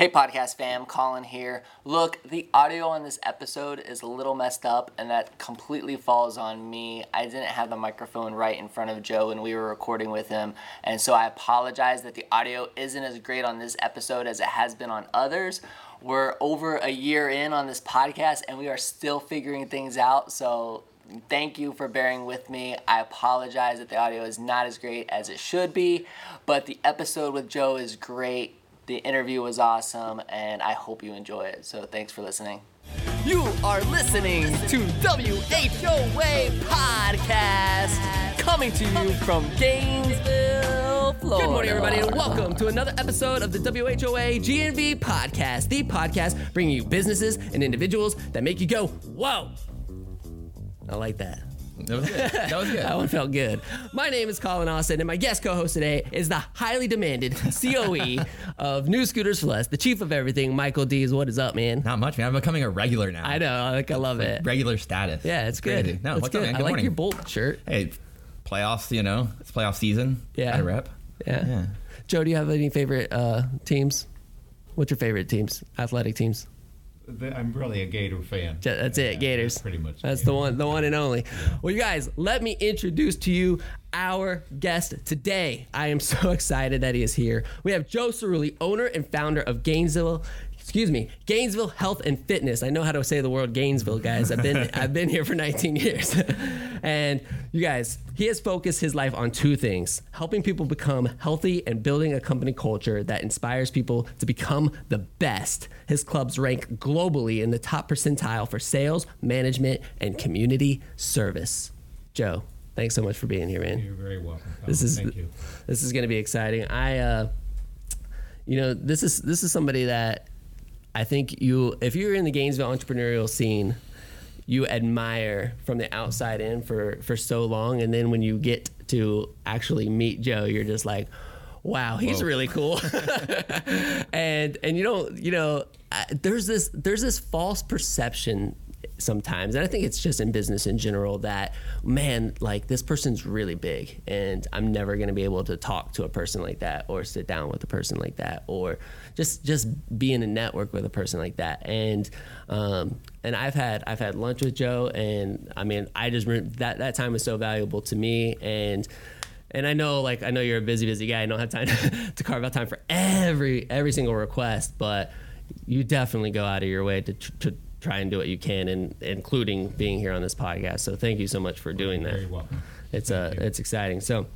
Hey, podcast fam, Colin here. Look, the audio on this episode is a little messed up, and that completely falls on me. I didn't have the microphone right in front of Joe when we were recording with him, and so I apologize that the audio isn't as great on this episode as it has been on others. We're over a year in on this podcast, and we are still figuring things out, so thank you for bearing with me. I apologize that the audio is not as great as it should be, but the episode with Joe is great the interview was awesome, and I hope you enjoy it. So thanks for listening. You are listening to WHOA Podcast, coming to you from Gainesville, Florida. Good morning, everybody, and welcome to another episode of the WHOA GNV Podcast, the podcast bringing you businesses and individuals that make you go, whoa. I like that. That was good. That was good. that one felt good. My name is Colin Austin, and my guest co-host today is the highly demanded COE of New Scooters for Less, the chief of everything, Michael Dees. What is up, man? Not much, man. I'm becoming a regular now. I know. Like I love it. Regular status. Yeah, it's good. Crazy. No, it's what's good. up, man? I like morning. your bolt shirt. Hey, playoffs. You know, it's playoff season. Yeah. Gotta rep. Yeah. Yeah. Joe, do you have any favorite uh, teams? What's your favorite teams? Athletic teams? The- I'm really a Gator fan. That's it, Yeah, Gators. Pretty much. That's the one, the one and only. Well, you guys, let me introduce to you our guest today. I am so excited that he is here. We have Joe Cirulli, owner and founder of Gainesville. Excuse me, Gainesville Health and Fitness. I know how to say the word Gainesville, guys. I've been I've been here for 19 years, and you guys, he has focused his life on two things: helping people become healthy and building a company culture that inspires people to become the best. His clubs rank globally in the top percentile for sales, management, and community service. Joe, thanks so much for being here, man. You're very welcome. This is Thank you. this is going to be exciting. I, uh, you know, this is this is somebody that I think you, if you're in the Gainesville entrepreneurial scene, you admire from the outside in for for so long, and then when you get to actually meet Joe, you're just like, wow, he's Whoa. really cool. and and you don't, you know, I, there's this there's this false perception sometimes and i think it's just in business in general that man like this person's really big and i'm never going to be able to talk to a person like that or sit down with a person like that or just just be in a network with a person like that and um and i've had i've had lunch with joe and i mean i just that that time was so valuable to me and and I know, like, I know you're a busy, busy guy. I don't have time to carve out time for every every single request, but you definitely go out of your way to, to try and do what you can, and including being here on this podcast. So thank you so much for doing that. It's uh, it's exciting. So.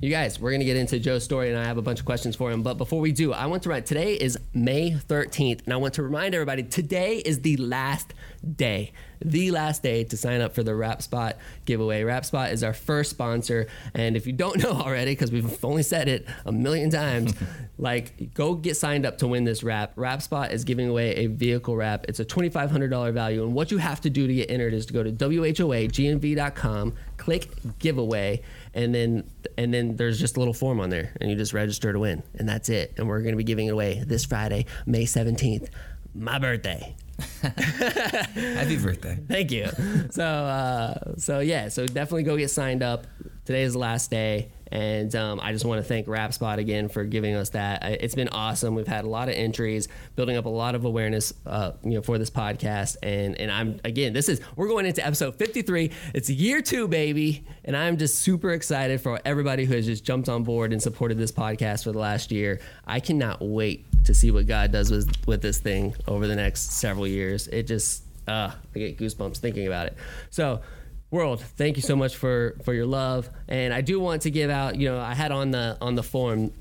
You guys, we're gonna get into Joe's story, and I have a bunch of questions for him. But before we do, I want to write. Today is May 13th, and I want to remind everybody today is the last day, the last day to sign up for the Rap Spot giveaway. Rap Spot is our first sponsor, and if you don't know already, because we've only said it a million times, like go get signed up to win this wrap. Rap Spot is giving away a vehicle wrap. It's a $2,500 value, and what you have to do to get entered is to go to whoagnv.com, click giveaway, and then and then there's just a little form on there, and you just register to win, and that's it. And we're going to be giving it away this Friday, May 17th, my birthday. Happy birthday. Thank you. so, uh, so yeah, so definitely go get signed up. Today is the last day, and um, I just want to thank RapSpot again for giving us that. It's been awesome. We've had a lot of entries, building up a lot of awareness, uh, you know, for this podcast. And and I'm again, this is we're going into episode 53. It's year two, baby, and I'm just super excited for everybody who has just jumped on board and supported this podcast for the last year. I cannot wait to see what God does with with this thing over the next several years. It just uh, I get goosebumps thinking about it. So, world, thank you so much for for your love. And I do want to give out. You know, I had on the on the form.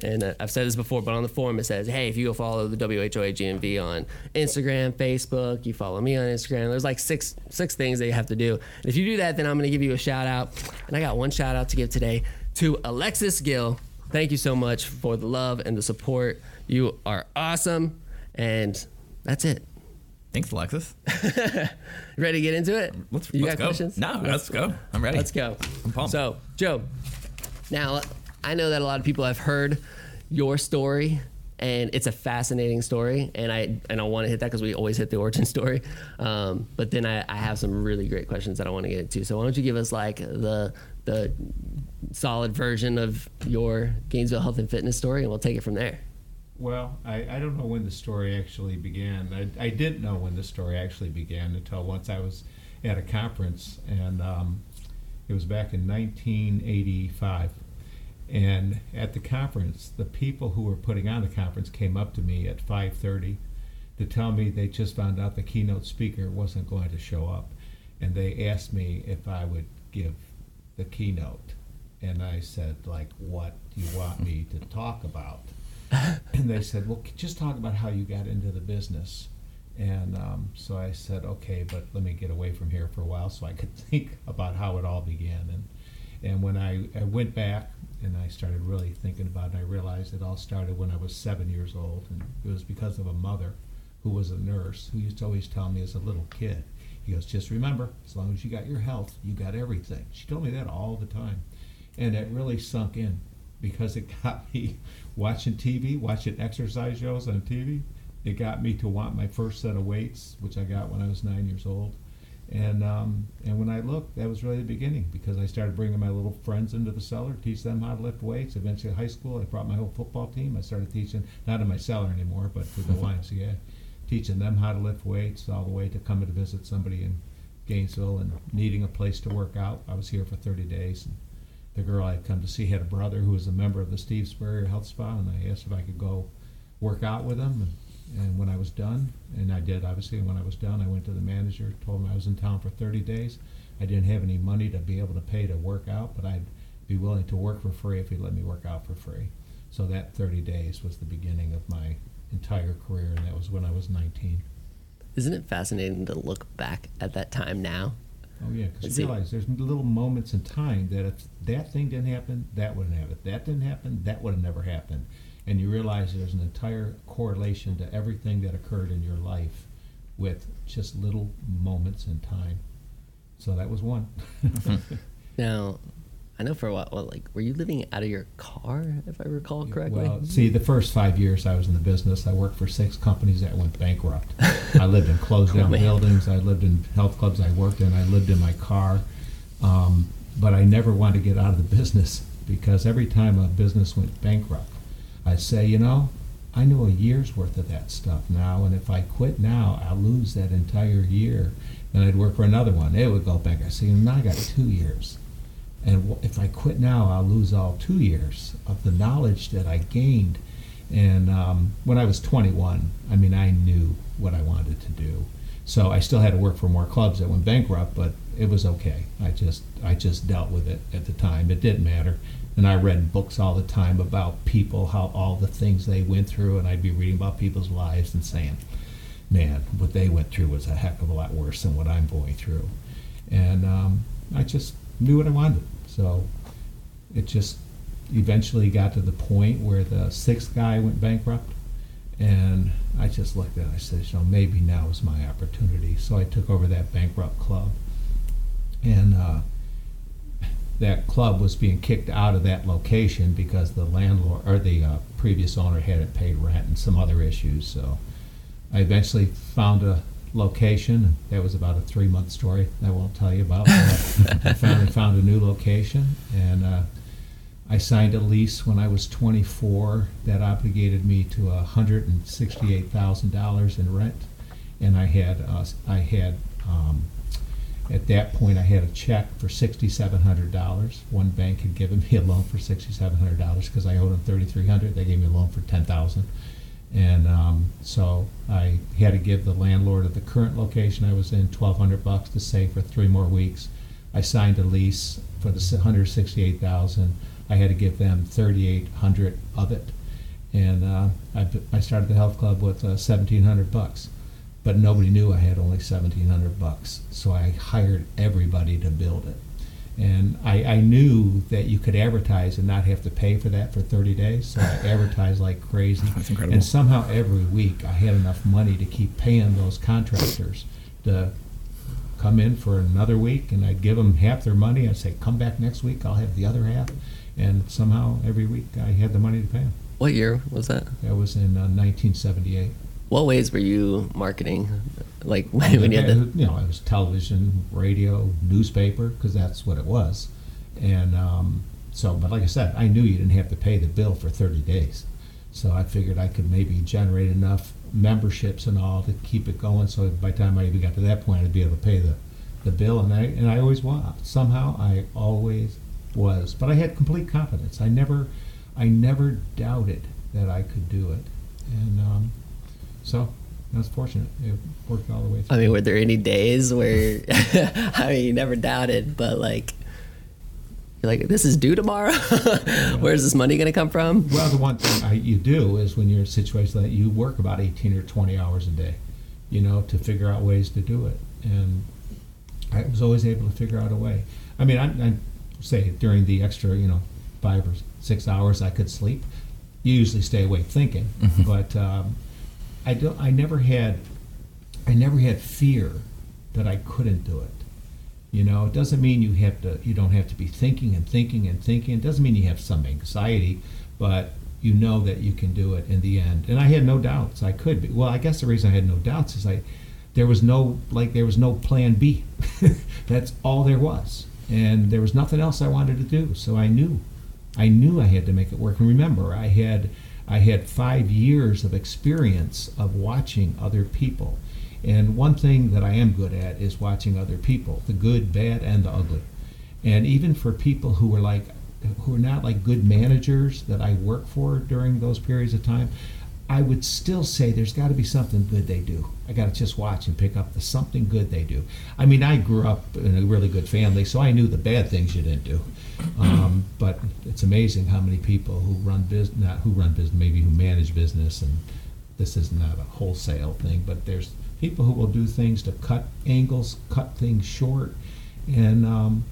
And I've said this before, but on the forum it says, "Hey, if you go follow the WHOA GNV on Instagram, Facebook, you follow me on Instagram. There's like six six things that you have to do. And if you do that, then I'm going to give you a shout out. And I got one shout out to give today to Alexis Gill. Thank you so much for the love and the support. You are awesome, and that's it. Thanks, Alexis. Ready to get into it? Let's, you let's got go. questions? No, let's, go. I'm ready. Let's go. I'm pumped. So, Joe, now I know that a lot of people have heard your story, and it's a fascinating story, and I and I want to hit that because we always hit the origin story. Um, but then I, I have some really great questions that I want to get into. So why don't you give us like the the solid version of your Gainesville health and fitness story, and we'll take it from there. Well, I, I don't know when the story actually began. I, I didn't know when the story actually began until once I was at a conference, and um, it was back in 1985. And at the conference, the people who were putting on the conference came up to me at 5:30 to tell me they just found out the keynote speaker wasn't going to show up, and they asked me if I would give the keynote, and I said like, "What do you want me to talk about?" and they said, "Well, just talk about how you got into the business." And um, so I said, "Okay, but let me get away from here for a while so I could think about how it all began." And and when I, I went back and I started really thinking about it, I realized it all started when I was seven years old, and it was because of a mother who was a nurse who used to always tell me as a little kid, he goes, "Just remember, as long as you got your health, you got everything." She told me that all the time, and it really sunk in because it got me watching TV, watching exercise shows on TV. It got me to want my first set of weights, which I got when I was nine years old. And um, and when I looked, that was really the beginning because I started bringing my little friends into the cellar, teach them how to lift weights. Eventually, high school, I brought my whole football team. I started teaching not in my cellar anymore, but to the YMCA, teaching them how to lift weights, all the way to coming to visit somebody in Gainesville and needing a place to work out. I was here for 30 days. And the girl I'd come to see had a brother who was a member of the Steve Spurrier Health Spa, and I asked if I could go work out with him. And and when I was done, and I did obviously, when I was done, I went to the manager, told him I was in town for 30 days. I didn't have any money to be able to pay to work out, but I'd be willing to work for free if he let me work out for free. So that 30 days was the beginning of my entire career, and that was when I was 19. Isn't it fascinating to look back at that time now? Oh yeah, because you realize there's little moments in time that if that thing didn't happen, that wouldn't happen. If that didn't happen, that would have never happened. And you realize there's an entire correlation to everything that occurred in your life with just little moments in time. So that was one. Now, I know for a while, well, like, were you living out of your car, if I recall correctly? Well, see, the first five years I was in the business, I worked for six companies that went bankrupt. I lived in closed Oh, down man. buildings. I lived in health clubs I worked in. I lived in my car. Um, but I never wanted to get out of the business because every time a business went bankrupt, I'd say, you know, I know a year's worth of that stuff now, and if I quit now, I'll lose that entire year. And I'd work for another one. It would go back. I say, now I got two years. And if I quit now, I'll lose all two years of the knowledge that I gained. And um, when I was 21, I mean, I knew what I wanted to do. So I still had to work for more clubs that went bankrupt, but it was okay. I just I just dealt with it at the time. It didn't matter. And I read books all the time about people, how all the things they went through, and I'd be reading about people's lives and saying, man, what they went through was a heck of a lot worse than what I'm going through. And um, I just knew what I wanted. So it just eventually got to the point where the sixth guy went bankrupt. And I just looked at it. And I said, you know, maybe now is my opportunity. So I took over that bankrupt club. And uh, that club was being kicked out of that location because the landlord or the uh, previous owner hadn't paid rent and some other issues. So I eventually found a location. That was about a three month story I won't tell you about. I finally found a new location and uh, I signed a lease when I was 24 that obligated me to $168,000 in rent. And I had, uh, I had, um, at that point, I had a check for $6,700. One bank had given me a loan for $6,700 because I owed them 3,300. They gave me a loan for 10,000. And um, so I had to give the landlord of the current location I was in 1,200 bucks to stay for three more weeks. I signed a lease for the 168,000. I had to give them 3,800 of it, and uh, I, I started the health club with uh, 1,700 bucks. But nobody knew I had only 1,700 bucks, so I hired everybody to build it. And I, I knew that you could advertise and not have to pay for that for 30 days, so I advertised like crazy. That's incredible. And somehow every week I had enough money to keep paying those contractors to come in for another week, and I'd give them half their money. I'd say, "Come back next week. I'll have the other half." And somehow every week I had the money to pay them. What year was that? That was in uh, 1978. What ways were you marketing? Like when, when you had the, you know, it was television, radio, newspaper, because that's what it was. And um, so, but like I said, I knew you didn't have to pay the bill for 30 days. So I figured I could maybe generate enough memberships and all to keep it going. So by the time I even got to that point, I'd be able to pay the, the bill. And I and I always was. Somehow I always was. But I had complete confidence. I never I never doubted that I could do it. And um, so was fortunate. It worked all the way through. I mean, were there any days where, I mean, you never doubted, but like, you're like, this is due tomorrow? Where's this money going to come from? Well, the one thing I, you do is when you're in a situation like that, you work about 18 or 20 hours a day, you know, to figure out ways to do it. And I was always able to figure out a way. I mean, I, I say during the extra, you know, five or six hours I could sleep. You usually stay awake thinking, but um, I don't. I never had. I never had fear that I couldn't do it. You know, it doesn't mean you have to. You don't have to be thinking and thinking and thinking. It doesn't mean you have some anxiety, but you know that you can do it in the end. And I had no doubts I could be. Well, I guess the reason I had no doubts is I there was no like there was no plan B. That's all there was, and there was nothing else I wanted to do. So I knew, I knew I had to make it work. And remember, I had I had five years of experience of watching other people, and one thing that I am good at is watching other people, the good, bad, and the ugly. And even for people who were like who are not like good managers that I work for during those periods of time, I would still say there's got to be something good they do. I got to just watch and pick up the something good they do. I mean, I grew up in a really good family, so I knew the bad things you didn't do. Um, but it's amazing how many people who run business, not who run business, maybe who manage business, and this is not a wholesale thing, but there's people who will do things to cut angles, cut things short, and um,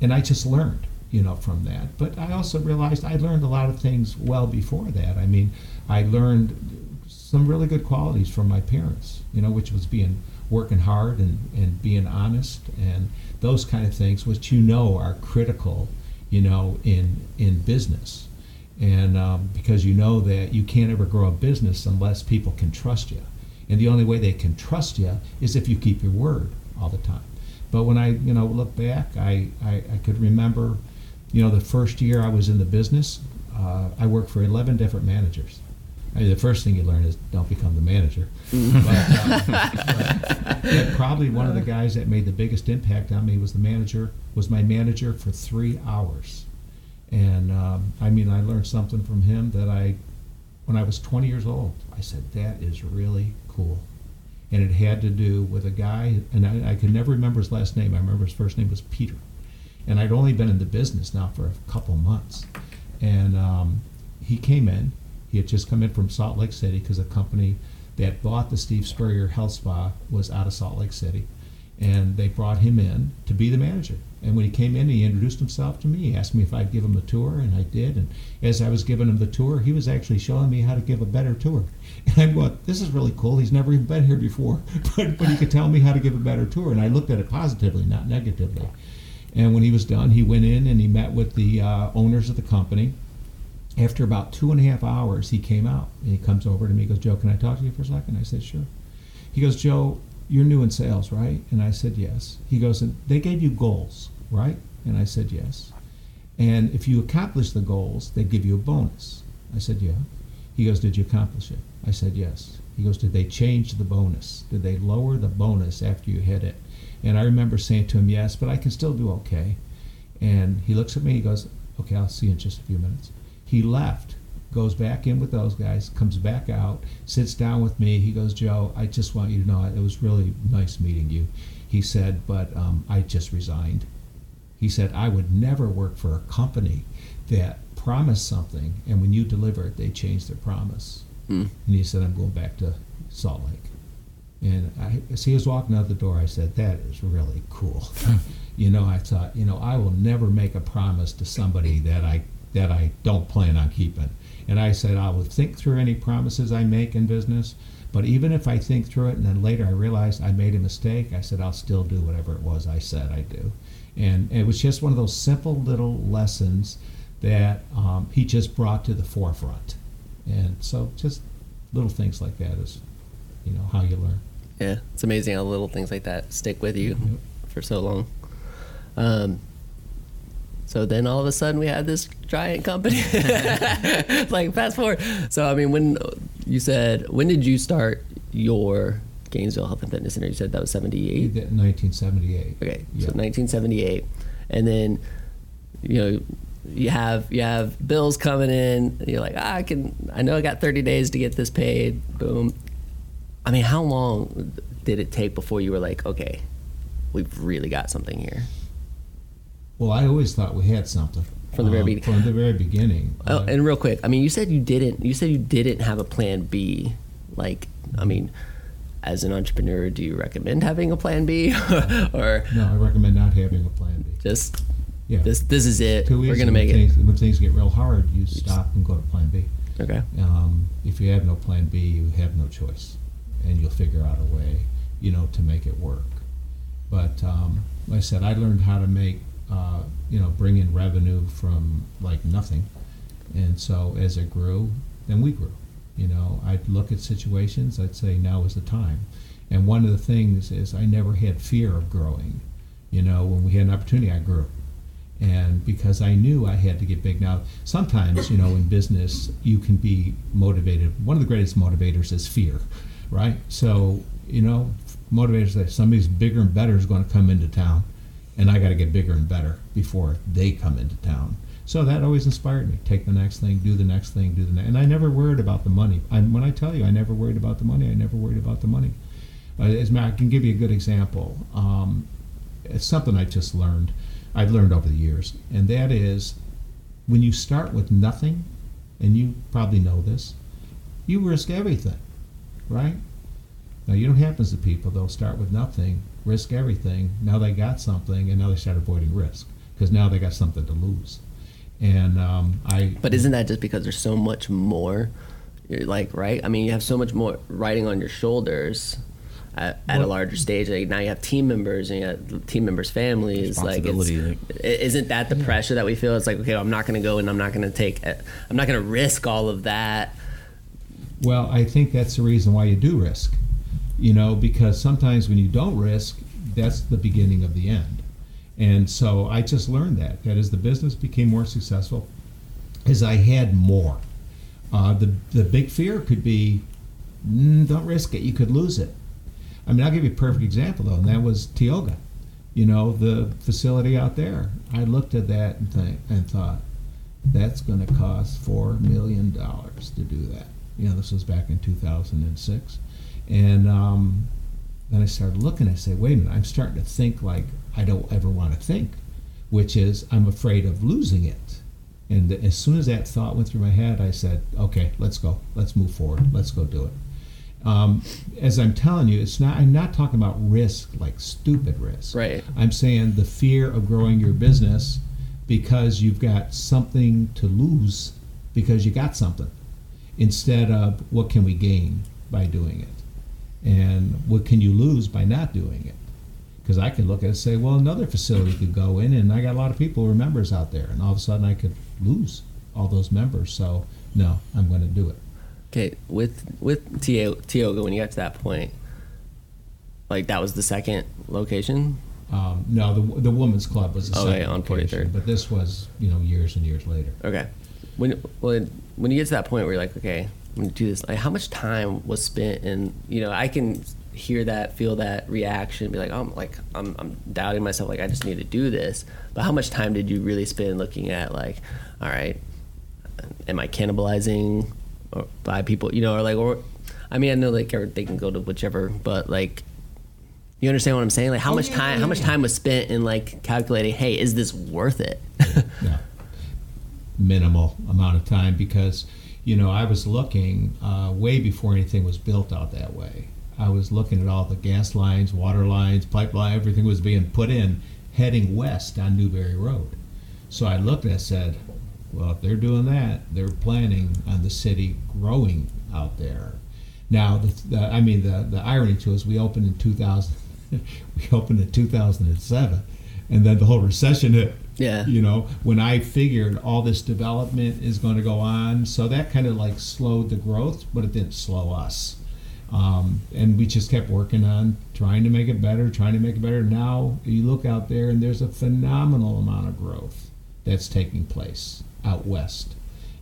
and I just learned, you know, from that. But I also realized I learned a lot of things well before that. I mean, I learned some really good qualities from my parents, you know, which was being working hard and, and being honest and those kind of things, which you know are critical, you know, in in business. And um, because you know that you can't ever grow a business unless people can trust you. And the only way they can trust you is if you keep your word all the time. But when I, you know, look back, I, I, I could remember, you know, the first year I was in the business, uh, I worked for 11 different managers. I mean, the first thing you learn is don't become the manager. but, uh, but, yeah, probably one of the guys that made the biggest impact on me was the manager, was my manager for three hours. And um, I mean, I learned something from him that I, when I was 20 years old, I said, that is really cool. And it had to do with a guy, and I, I could never remember his last name. I remember his first name was Peter. And I'd only been in the business now for a couple months. And um, he came in. He had just come in from Salt Lake City because a company that bought the Steve Spurrier Health Spa was out of Salt Lake City. And they brought him in to be the manager. And when he came in, he introduced himself to me. He asked me if I'd give him a tour, and I did. And as I was giving him the tour, he was actually showing me how to give a better tour. And I thought, this is really cool. He's never even been here before, but, but he could tell me how to give a better tour. And I looked at it positively, not negatively. And when he was done, he went in and he met with the uh, owners of the company. After about two and a half hours, he came out and he comes over to me. He goes, Joe, can I talk to you for a second? I said, sure. He goes, Joe, you're new in sales, right? And I said, yes. He goes, and they gave you goals, right? And I said, yes. And if you accomplish the goals, they give you a bonus. I said, yeah. He goes, did you accomplish it? I said, yes. He goes, did they change the bonus? Did they lower the bonus after you hit it? And I remember saying to him, yes, but I can still do okay. And he looks at me, he goes, okay, I'll see you in just a few minutes. He left, goes back in with those guys, comes back out, sits down with me. He goes, Joe, I just want you to know it was really nice meeting you. He said, but um, I just resigned. He said, I would never work for a company that promised something, and when you deliver it, they change their promise. Mm. And he said, I'm going back to Salt Lake. And I, as he was walking out the door, I said, That is really cool. you know, I thought, you know, I will never make a promise to somebody that I that I don't plan on keeping. And I said, I will think through any promises I make in business, but even if I think through it and then later I realize I made a mistake, I said, I'll still do whatever it was I said I'd do. And it was just one of those simple little lessons that um, he just brought to the forefront. And so just little things like that is, you know, how you learn. Yeah, it's amazing how little things like that stick with you for so long. Um, So then all of a sudden we had this giant company. like fast forward. So I mean, when you said when did you start your Gainesville Health and Fitness Center? You said that was seventy Did eight. that in 1978. Okay, Yeah. so nineteen seventy eight, and then you know you have you have bills coming in. You're like, ah, I can. I know I got thirty days to get this paid. Boom. I mean, how long did it take before you were like, okay, we've really got something here? Well, I always thought we had something From the very Um, beginning. From the very beginning. Oh, and real quick, I mean, you said you didn't. You said you didn't have a plan B. Like, I mean, as an entrepreneur, do you recommend having a plan B, or no, I recommend not having a plan B. just Yeah. this? This is it. Too We're gonna make it. things, When things get real hard, you stop and go to plan B. Okay. Um, if you have no plan B, you have no choice, and you'll figure out a way, you know, to make it work. But um, like I said, I learned how to make, uh, you know, bring in revenue from like nothing, and so as it grew, then we grew. You know, I'd look at situations, I'd say now is the time, and one of the things is I never had fear of growing. You know, when we had an opportunity, I grew and because I knew I had to get big. Now, sometimes, you know, in business, you can be motivated. One of the greatest motivators is fear, right? So, you know, motivators that somebody's bigger and better is going to come into town, and I got to get bigger and better before they come into town. So that always inspired me. Take the next thing, do the next thing, do the next. And I never worried about the money. I, when I tell you, I never worried about the money. I never worried about the money. Uh, as I can give you a good example. Um, it's something I just learned. I've learned over the years, and that is when you start with nothing, and you probably know this, you risk everything, right? Now, you know what happens to people? They'll start with nothing, risk everything. Now they got something, and now they start avoiding risk because now they got something to lose. And um, I, But isn't that just because there's so much more? You're like, right? I mean, you have so much more riding on your shoulders at, at a larger stage. Like now you have team members and you have team members' families. Like, it's, Responsibility, like- isn't that the pressure that we feel? It's like, okay, I'm not going to go and I'm not going to take, I'm not going to risk all of that. Well, I think that's the reason why you do risk. You know, because sometimes when you don't risk, that's the beginning of the end. And so I just learned that. That as the business became more successful, as I had more, uh, the the big fear could be, mm, don't risk it. You could lose it. I mean, I'll give you a perfect example though, and that was Tioga. You know, the facility out there. I looked at that and think and thought, that's going to cost four million dollars to do that. You know, this was back in 2006, and um, then I started looking. I said, wait a minute, I'm starting to think like I don't ever want to think, which is I'm afraid of losing it. And as soon as that thought went through my head, I said, okay, let's go, let's move forward, let's go do it. Um, as I'm telling you, it's not. I'm not talking about risk, like stupid risk. Right. I'm saying the fear of growing your business because you've got something to lose because you got something instead of what can we gain by doing it and what can you lose by not doing it? Because i could look at it and say well another facility could go in and i got a lot of people who are members out there. And all of a sudden i could lose all those members. So no i'm going to do it. Okay, with with Tioga, when you got to that point, like that was the second location. um, no the, the women's club was the Okay, second on location, 43rd. but this was you know years and years later. Okay, when when when you get to that point where you're like, okay, do this. Like, how much time was spent And You know, I can hear that, feel that reaction, be like, oh, I'm like, I'm I'm doubting myself. Like, I just need to do this. But how much time did you really spend looking at like, all right, am I cannibalizing uh, or by people? You know, or like, or I mean, I know like they can go to whichever, but like. You understand what I'm saying? Like how Oh, much yeah, time yeah, how much time was spent in like calculating, hey, is this worth it? no, minimal amount of time because you know I was looking uh, way before anything was built out that way. I was looking at all the gas lines, water lines, pipeline, everything was being put in heading west on Newberry Road. So I looked and I said, well, if they're doing that, they're planning on the city growing out there. Now, the, the, I mean, the, the irony to us, we opened in 2000, we opened in 2007, and then the whole recession hit. Yeah. You know, when I figured all this development is going to go on, so that kind of like slowed the growth, but it didn't slow us. Um, and we just kept working on trying to make it better, trying to make it better. Now you look out there and there's a phenomenal amount of growth. that's taking place out west.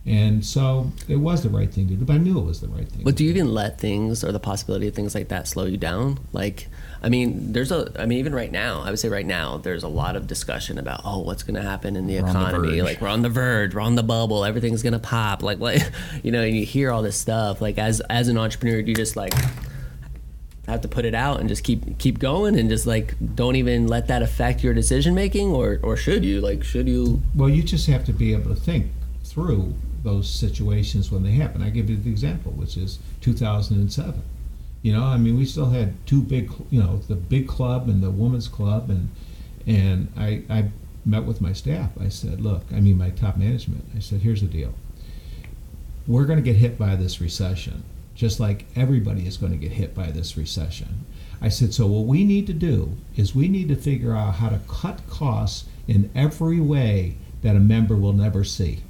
And so it was the right thing to do, but I knew it was the right thing. But do you even let things or the possibility of things like that slow you down? Like, I mean, there's a, I mean, even right now, I would say right now, there's a lot of discussion about, oh, what's going to happen in the We're on the economy? like, we're on the verge, we're on the bubble, everything's going to pop. Like, what, you know, and you hear all this stuff. Like, as as an entrepreneur, do you just like have to put it out and just keep keep going and just like don't even let that affect your decision making, or or should you? Like, should you? Well, you just have to be able to think through those situations when they happen. I give you the example, which is 2007. You know, I mean, we still had two big, you know, the big club and the women's club, and and I, I met with my staff. I said, look, I mean, my top management. I said, here's the deal. We're going to get hit by this recession, just like everybody is going to get hit by this recession. I said, so what we need to do is we need to figure out how to cut costs in every way that a member will never see.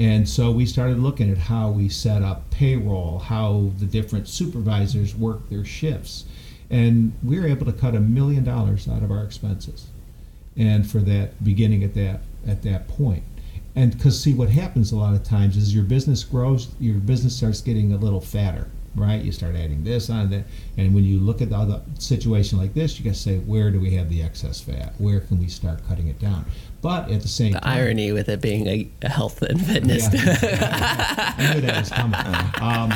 And so we started looking at how we set up payroll, how the different supervisors work their shifts. And we were able to cut a million dollars out of our expenses. And for that beginning at that at that point. And because see what happens a lot of times is your business grows, your business starts getting a little fatter, right? You start adding this on that. And when you look at the other situation like this, you gotta say, where do we have the excess fat? Where can we start cutting it down? But at the same time The time irony with it being a, health and fitness. yeah. I knew that was coming. Um,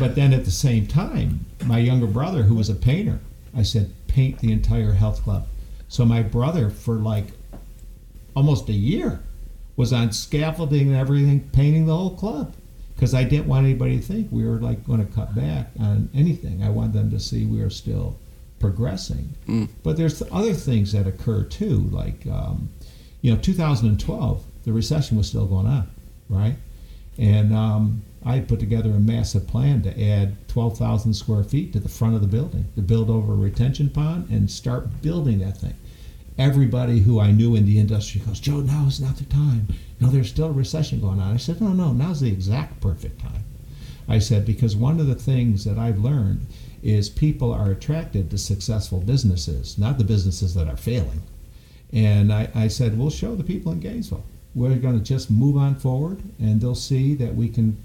but then at the same time, my younger brother, who was a painter, I said, paint the entire health club. So my brother, for like almost a year, was on scaffolding and everything, painting the whole club. Because I didn't want anybody to think we were like going to cut back on anything. I wanted them to see we were still progressing. But there's other things that occur too, like um, you know, 2012, the recession was still going on, right? And um, I put together a massive plan to add 12,000 square feet to the front of the building to build over a retention pond and start building that thing. Everybody who I knew in the industry goes, Joe, now is not the time. No, there's still a recession going on. I said, no, no, now's the exact perfect time. I said, because one of the things that I've learned is people are attracted to successful businesses, not the businesses that are failing. And I, I said, we'll show the people in Gainesville. We're going to just move on forward, and they'll see that we can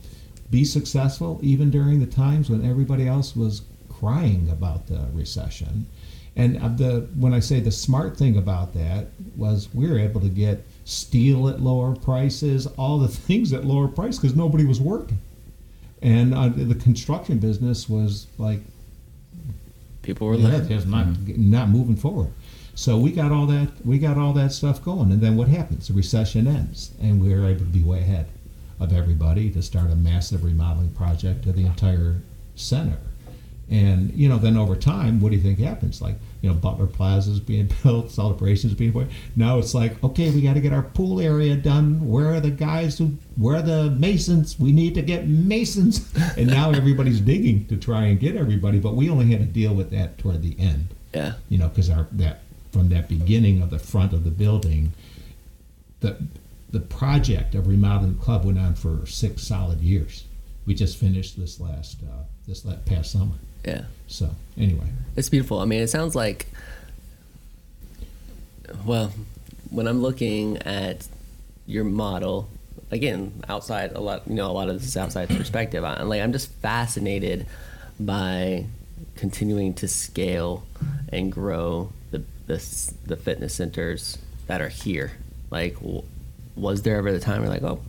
be successful even during the times when everybody else was crying about the recession. And the when I say the smart thing about that was we were able to get steel at lower prices, all the things at lower price because nobody was working, and uh, the construction business was like People were yeah, like, there's not not moving forward. So we got all that we got all that stuff going, and then what happens? The recession ends, and we are able to be way ahead of everybody to start a massive remodeling project of the entire center. And you know, then over time, what do you think happens? Like you know, Butler Plaza is being built, celebrations being put. Now it's like, okay, we got to get our pool area done. Where are the guys who? Where are the masons? We need to get masons. and now everybody's digging to try and get everybody, but we only had to deal with that toward the end yeah. you know, because our that from that beginning of the front of the building, the the project of remodeling the club went on for six solid years. We just finished this last uh, this la- past summer. Yeah. So anyway, It's beautiful. I mean, it sounds like, well, when I'm looking at your model, again, outside a lot, you know, a lot of this is outside perspective. I, like, I'm just fascinated by continuing to scale and grow the the, fitness centers that are here. Like, was there ever the time where like, oh,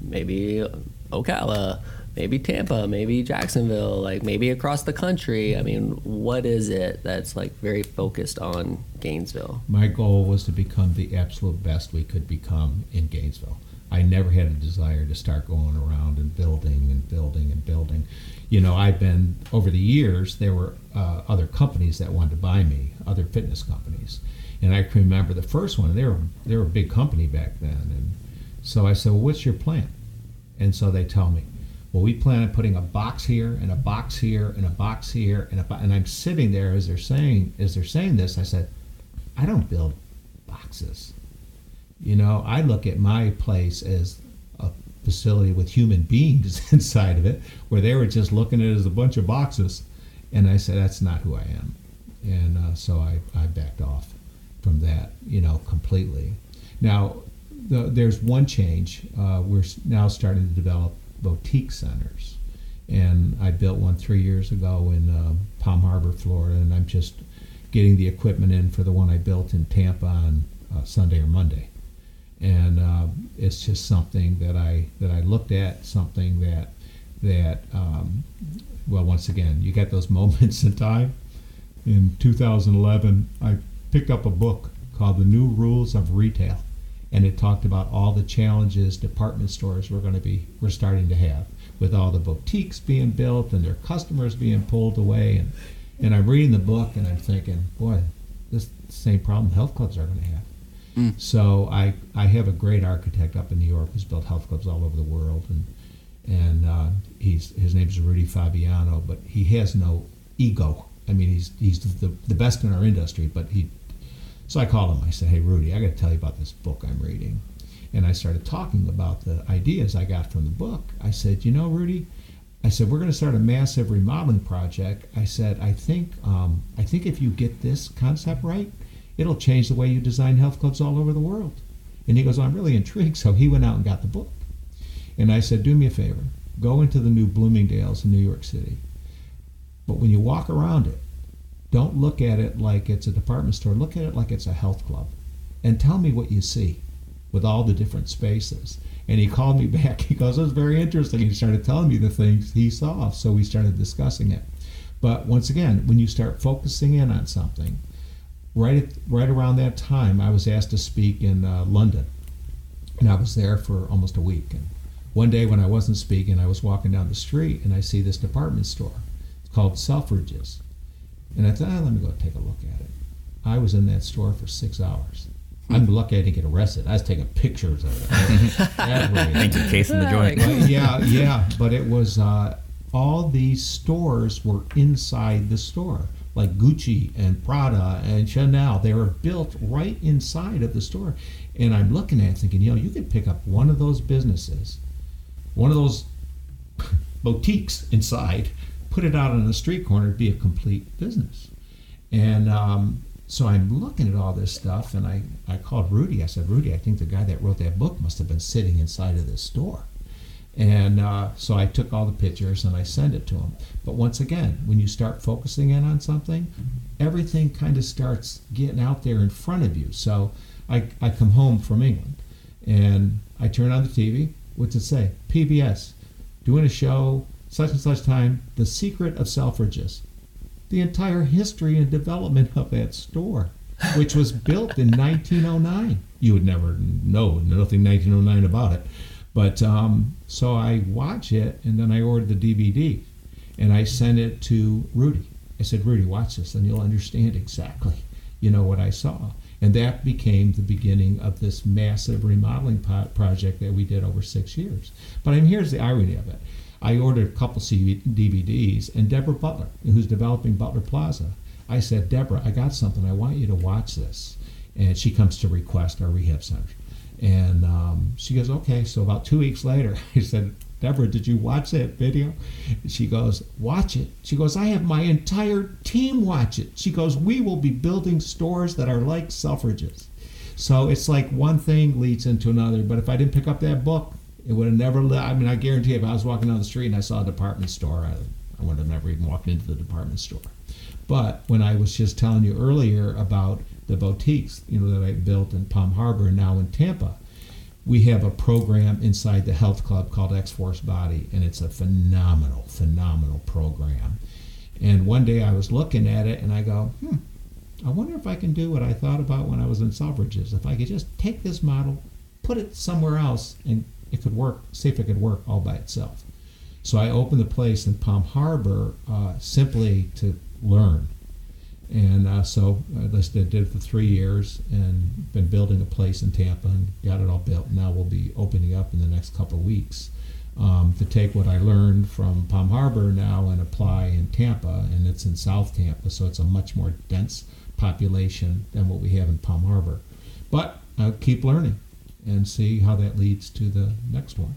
maybe Ocala, maybe Tampa, maybe Jacksonville, like maybe across the country? I mean, what is it that's like very focused on Gainesville? my goal was to become the absolute best we could become in Gainesville. I never had a desire to start going around and building and building and building. You know, I've been over the years. There were uh, other companies that wanted to buy me, other fitness companies, and I can remember the first one. They were they were a big company back then, and so I said, well, "What's your plan?" And so they tell me, "Well, we plan on putting a box here and a box here and a box here and a bo-. and I'm sitting there as they're saying as they're saying this. I said, "I don't build boxes." You know, I look at my place as facility with human beings inside of it, where they were just looking at it as a bunch of boxes. And I said, that's not who I am. And uh, so I, I backed off from that, you know, completely. Now, the, there's one change. Uh, we're now starting to develop boutique centers, and I built one three years ago in um, Palm Harbor, Florida, and I'm just getting the equipment in for the one I built in Tampa on uh, Sunday or Monday, and uh, it's just something that I that I looked at, something that that um, well, once again, you get those moments in time. In 2011, I picked up a book called The New Rules of Retail, and it talked about all the challenges department stores were going to be were starting to have with all the boutiques being built and their customers being pulled away and and I'm reading the book and I'm thinking, boy, this same problem health clubs are going to have. So I I have a great architect up in New York who's built health clubs all over the world and and uh, he's his name's Rudy Fabiano, but he has no ego. I mean, he's he's the, the best in our industry, but he. So I called him. I said, "Hey, Rudy, I got to tell you about this book I'm reading," and I started talking about the ideas I got from the book. I said, "You know, Rudy." I said we're going to start a massive remodeling project. I said I think um, I think if you get this concept right, it'll change the way you design health clubs all over the world. And he goes, I'm really intrigued. So he went out and got the book. And I said, do me a favor, go into the new Bloomingdale's in New York City. But when you walk around it, don't look at it like it's a department store. Look at it like it's a health club. And tell me what you see with all the different spaces. And he called me back. He goes, It was very interesting. He started telling me the things he saw. So we started discussing it. But once again, when you start focusing in on something, right at, right around that time, I was asked to speak in uh, London, and I was there for almost a week. And one day when I wasn't speaking, I was walking down the street and I see this department store. It's called Selfridges, and I thought, "Ah, let me go take a look at it. I was in that store for six hours. I'm lucky I didn't get arrested. I was taking pictures of it. Thank you, case in the joint. Well, yeah, yeah, but it was uh, all these stores were inside the store, like Gucci and Prada and Chanel. They were built right inside of the store, and I'm looking at it thinking, you know, you could pick up one of those businesses, one of those boutiques inside, put it out on the street corner, it'd be a complete business. And um, so I'm looking at all this stuff, and I, I called Rudy. I said, Rudy, I think the guy that wrote that book must have been sitting inside of this store. And uh, so I took all the pictures and I sent it to him. But once again, when you start focusing in on something, everything kind of starts getting out there in front of you. So I, I come home from England and I turn on the TV. What's it say? PBS, doing a show, such and such time, The Secret of Selfridges the entire history and development of that store, which was built in 1909. You would never know nothing 1909 about it. But um, so I watch it and then I ordered the DVD and I sent it to Rudy. I said, Rudy, watch this and you'll understand exactly, you know, what I saw. And that became the beginning of this massive remodeling project that we did over six years. But I mean, here's the irony of it. I ordered a couple CV DVDs, and Deborah Butler, who's developing Butler Plaza, I said, Deborah, I got something. I want you to watch this. And she comes to request our rehab center. And um, she goes, okay. So about two weeks later, I said, Deborah, did you watch that video? She goes, watch it. She goes, I have my entire team watch it. She goes, we will be building stores that are like Selfridges. So it's like one thing leads into another. But if I didn't pick up that book, it would have never. I mean, I guarantee if I was walking down the street and I saw a department store, I, I would have never even walked into the department store. But when I was just telling you earlier about the boutiques, you know, that I built in Palm Harbor and now in Tampa, we have a program inside the health club called X Force Body, and it's a phenomenal, phenomenal program. And one day I was looking at it and I go, hmm, I wonder if I can do what I thought about when I was in Selfridges. If I could just take this model, put it somewhere else, and it could work, see if it could work all by itself. So I opened the place in Palm Harbor uh, simply to learn. And uh, so I did it for three years and been building a place in Tampa and got it all built. Now we'll be opening up in the next couple of weeks um, to take what I learned from Palm Harbor now and apply in Tampa. And it's in South Tampa, so it's a much more dense population than what we have in Palm Harbor. But I'll keep learning and see how that leads to the next one.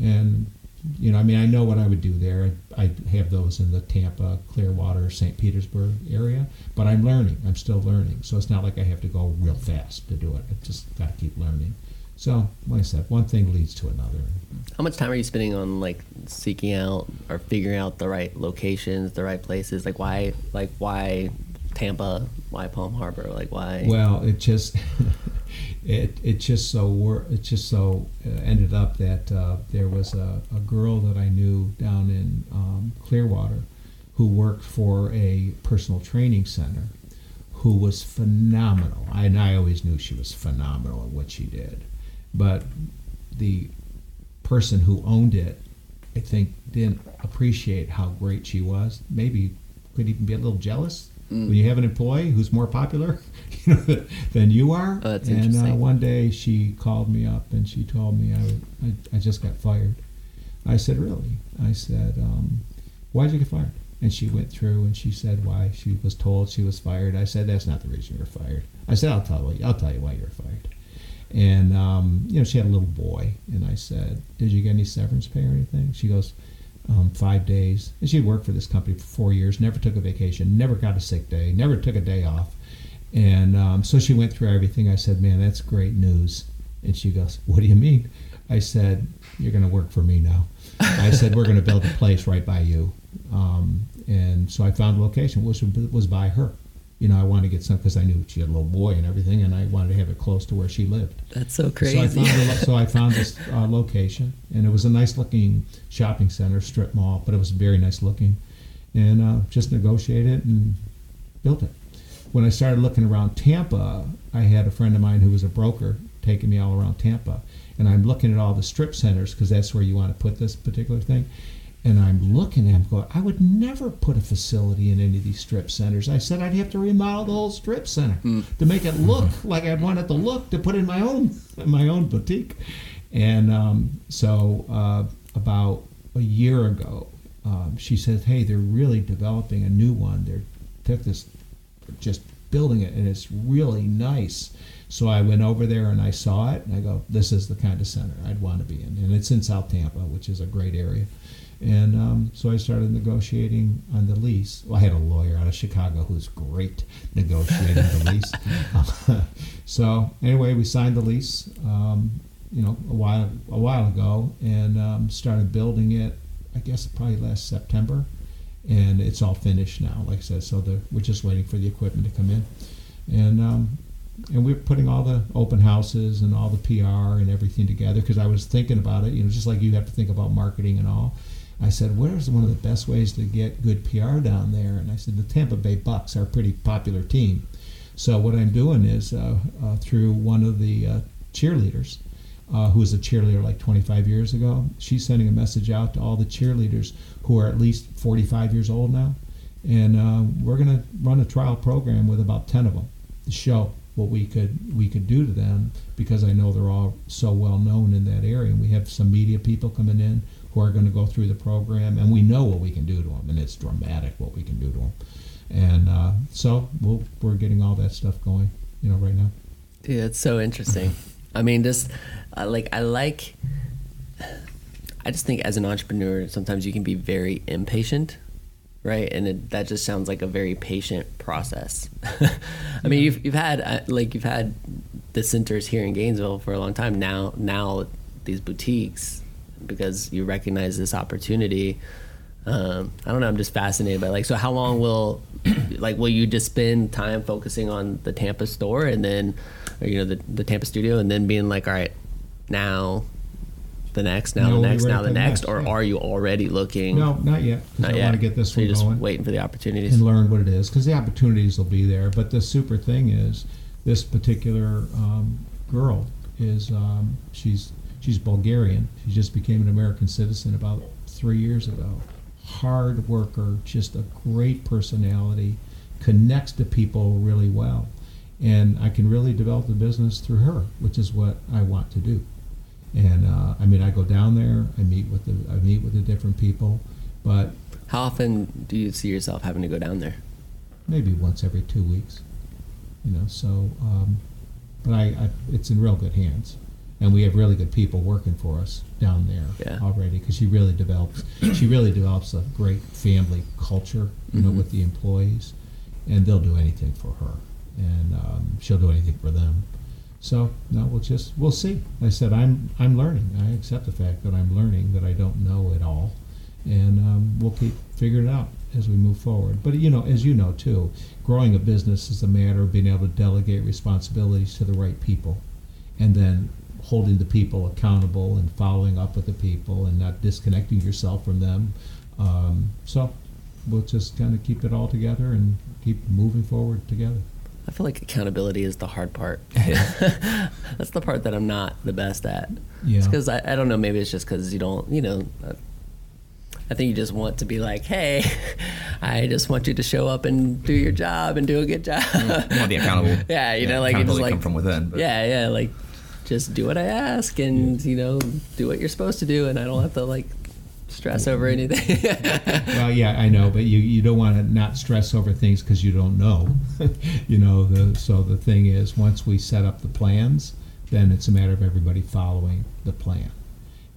And you know, I mean, I know what I would do there. I have those in the Tampa, Clearwater, St. Petersburg area, but I'm learning. I'm still learning. So it's not like I have to go real fast to do it. I just got to keep learning. So, like I said, one thing leads to another. How much time are you spending on like seeking out or figuring out the right locations, the right places? Like why, like why Tampa? Why Palm Harbor? Like why? Well, it just it it just so wor- it just so uh, ended up that uh, there was a, a girl that I knew down in um, Clearwater who worked for a personal training center who was phenomenal. I, and I always knew she was phenomenal at what she did, but the person who owned it, I think, didn't appreciate how great she was. Maybe could even be a little jealous when you have an employee who's more popular you know, than you are. Oh, that's and uh, one day she called me up and she told me I, I, I just got fired. I said, really? I said, um, why did you get fired? And she went through and she said why she was told she was fired. I said, that's not the reason you were fired. I said, I'll tell you, I'll tell you why you were fired. And um, you know, she had a little boy, and I said, "Did you get any severance pay or anything?" She goes, um, five days. And she'd worked for this company for four years, never took a vacation, never got a sick day, never took a day off. And um, so she went through everything. I said, Man, that's great news. And she goes, What do you mean? I said, You're going to work for me now. I said, We're going to build a place right by you. Um, and so I found a location, which was by her. You know, I wanted to get some because I knew she had a little boy and everything, and I wanted to have it close to where she lived. That's so So I crazy. found, so I found this uh, location, and it was a nice looking shopping center, strip mall, but it was very nice looking. And uh, just negotiated and built it. When I started looking around Tampa, I had a friend of mine who was a broker taking me all around Tampa. And I'm looking at all the strip centers because that's where you want to put this particular thing. And I'm looking at them going, I would never put a facility in any of these strip centers. I said I'd have to remodel the whole strip center to make it look like I'd want it to look to put in my own my own boutique. And um, so uh, about a year ago, um, she said, "Hey, they're really developing a new one. They're took this, just building it, and it's really nice." So I went over there and I saw it, and I go, "This is the kind of center I'd want to be in." And it's in South Tampa, which is a great area. And um, so I started negotiating on the lease. Well, I had a lawyer out of Chicago who's great negotiating the lease. so anyway, we signed the lease, um, you know, a while a while ago, and um, started building it. I guess probably last September, and it's all finished now. Like I said, so the, we're just waiting for the equipment to come in, and um, and we're putting all the open houses and all the PR and everything together because I was thinking about it. You know, just like you have to think about marketing and all. I said, where's one of the best ways to get good PR down there? And I said, the Tampa Bay Bucs are a pretty popular team. So what I'm doing is uh, uh, through one of the uh, cheerleaders, uh, who was a cheerleader like 25 years ago, she's sending a message out to all the cheerleaders who are at least 45 years old now. And uh, we're going to run a trial program with about 10 of them to show what we could we could do to them because I know they're all so well known in that area. And we have some media people coming in who are going to go through the program, and we know what we can do to them, and it's dramatic what we can do to them. And uh, so we'll, we're getting all that stuff going, you know, right now. Dude, it's so interesting. I mean, just uh, like I like. I just think as an entrepreneur, sometimes you can be very impatient, right? And it, that just sounds like a very patient process. I mean, you've you've had uh, like you've had the centers here in Gainesville for a long time now. Now these boutiques because you recognize this opportunity. Um, I don't know. I'm just fascinated by like. So how long will like will you just spend time focusing on the Tampa store and then, or, you know, the the Tampa studio and then being like, all right, now the next, now No, the next, now the the next, next, or yeah. are you already looking? No, not yet. not I yet. want to get this so one you're just going waiting for the opportunities. and learn what it is because the opportunities will be there. But the super thing is, this particular um, girl is um, she's she's Bulgarian. She just became an American citizen about three years ago. Hard worker, just a great personality, connects to people really well, and I can really develop the business through her, which is what I want to do. And uh, I mean, I go down there, I meet with the I meet with the different people, but How often do you see yourself having to go down there? maybe once every two weeks. You know, so um, but I, I it's in real good hands, and we have really good people working for us down there Yeah. already because she really develops she really develops a great family culture. You know, Mhm. with the employees, and they'll do anything for her, and um, she'll do anything for them. So no, we'll just we'll see. I said I'm I'm learning. I accept the fact that I'm learning that I don't know it all, and um, we'll keep figuring it out as we move forward. But you know, as you know too, growing a business is a matter of being able to delegate responsibilities to the right people, and then holding the people accountable and following up with the people and not disconnecting yourself from them. Um, so we'll just kind of keep it all together and keep moving forward together. I feel like accountability is the hard part. That's the part that I'm not the best at. Yeah. It's because I, I don't know. Maybe it's just because you don't, you know. uh, I think you just want to be like, hey, I just want you to show up and do your job and do a good job. You want the accountable. yeah, you know, like just like from within. But yeah, yeah, like just do what I ask and you know do what you're supposed to do, and I don't have to like stress over anything. Well, yeah, I know, but you, you don't want to not stress over things because you don't know. you know, the, so the thing is, once we set up the plans, then it's a matter of everybody following the plan.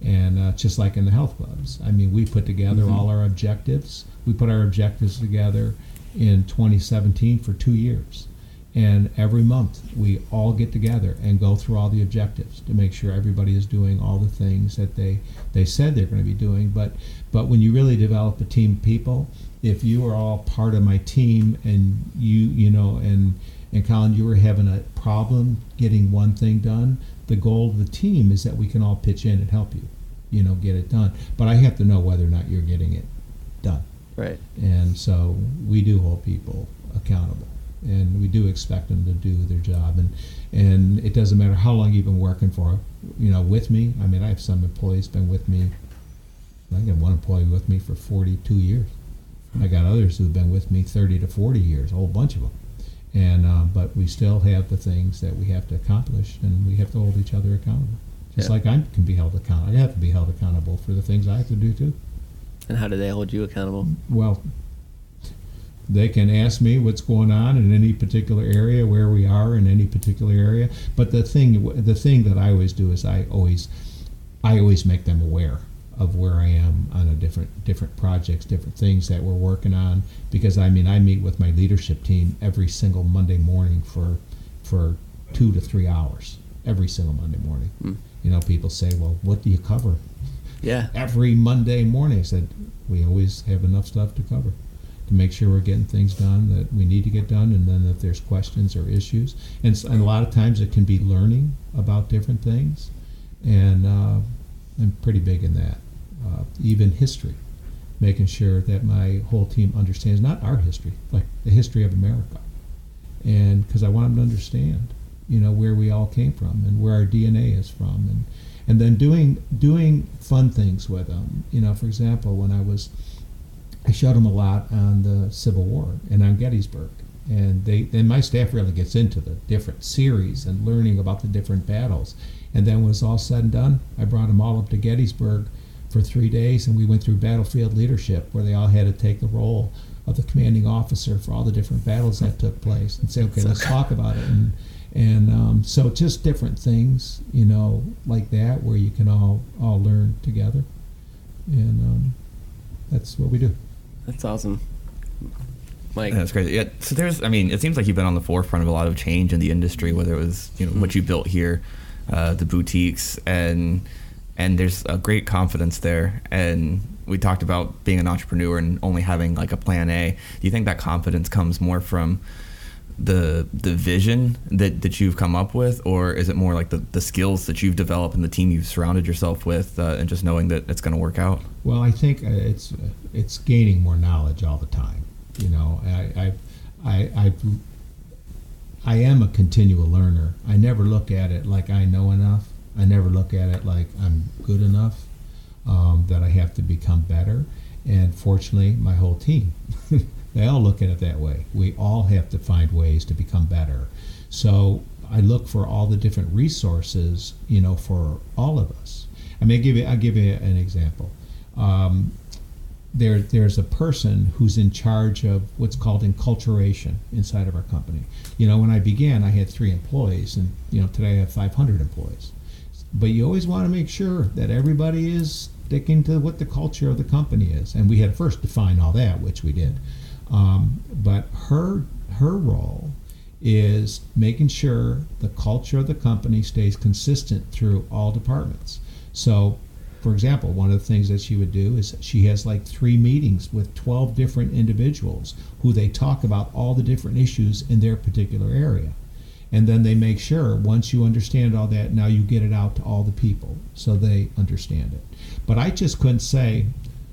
And uh, just like in the health clubs, I mean, we put together all our objectives. We put our objectives together in 2017 for two years. And every month we all get together and go through all the objectives to make sure everybody is doing all the things that they, they said they're going to be doing. But but when you really develop a team of people, if you are all part of my team and you you know and and Colin, you were having a problem getting one thing done, the goal of the team is that we can all pitch in and help you, you know, get it done. But I have to know whether or not you're getting it done. right. And so we do hold people accountable, and we do expect them to do their job. And and it doesn't matter how long you've been working for, you know, with me. I mean, I have some employees been with me. I got one employee with me for 42 years. I got others who've been with me 30 to 40 years, a whole bunch of them. And uh, but we still have the things that we have to accomplish, and we have to hold each other accountable. Just Yeah. like I can be held accountable, I have to be held accountable for the things I have to do too. And how do they hold you accountable? Well, they can ask me what's going on in any particular area, where we are in any particular area. But the thing, the thing that I always do is I always, I always make them aware of where I am on a different different projects, different things that we're working on. Because I mean, I meet with my leadership team every single Monday morning for for two to three hours every single Monday morning. Hmm. You know, people say, "Well, what do you cover?" Yeah. every Monday morning. I said, we always have enough stuff to cover to make sure we're getting things done that we need to get done, and then if there's questions or issues, and, and a lot of times it can be learning about different things, and uh, I'm pretty big in that. Uh, even history, making sure that my whole team understands not our history, like the history of America, and because I want them to understand, you know, where we all came from and where our DNA is from, and and then doing doing fun things with them. You know, for example, when I was, I showed them a lot on the Civil War and on Gettysburg, and they and my staff really gets into the different series and learning about the different battles. And then when it's all said and done, I brought them all up to Gettysburg for three days, and we went through battlefield leadership, where they all had to take the role of the commanding officer for all the different battles that took place, and say, okay, let's talk about it. And and um, so just different things, you know, like that, where you can all all learn together, and um, that's what we do. That's awesome. Mike. That's crazy. Yeah. So there's, I mean, it seems like you've been on the forefront of a lot of change in the industry, whether it was, you know, what you built here, uh, the boutiques, and and there's a great confidence there. And we talked about being an entrepreneur and only having like a plan A. Do you think that confidence comes more from the the vision that, that you've come up with, or is it more like the, the skills that you've developed and the team you've surrounded yourself with, uh, and just knowing that it's going to work out? Well, I think uh, it's uh, it's gaining more knowledge all the time. You know, I I I I, I am a continual learner. I never look at it like I know enough. I never look at it like I'm good enough. Um, that I have to become better. And fortunately, my whole team, they all look at it that way. We all have to find ways to become better. So I look for all the different resources, you know, for all of us. I mean, I'll give you, I'll give you an example. Um, there, there's a person who's in charge of what's called enculturation inside of our company. You know, when I began, I had three employees, and you know, today I have 500 employees. But you always want to make sure that everybody is sticking to what the culture of the company is, and we had first define all that, which we did. Um, but her her role is making sure the culture of the company stays consistent through all departments. So, for example, one of the things that she would do is she has like three meetings with 12 different individuals who they talk about all the different issues in their particular area. And then they make sure once you understand all that, now you get it out to all the people so they understand it. But I just couldn't say,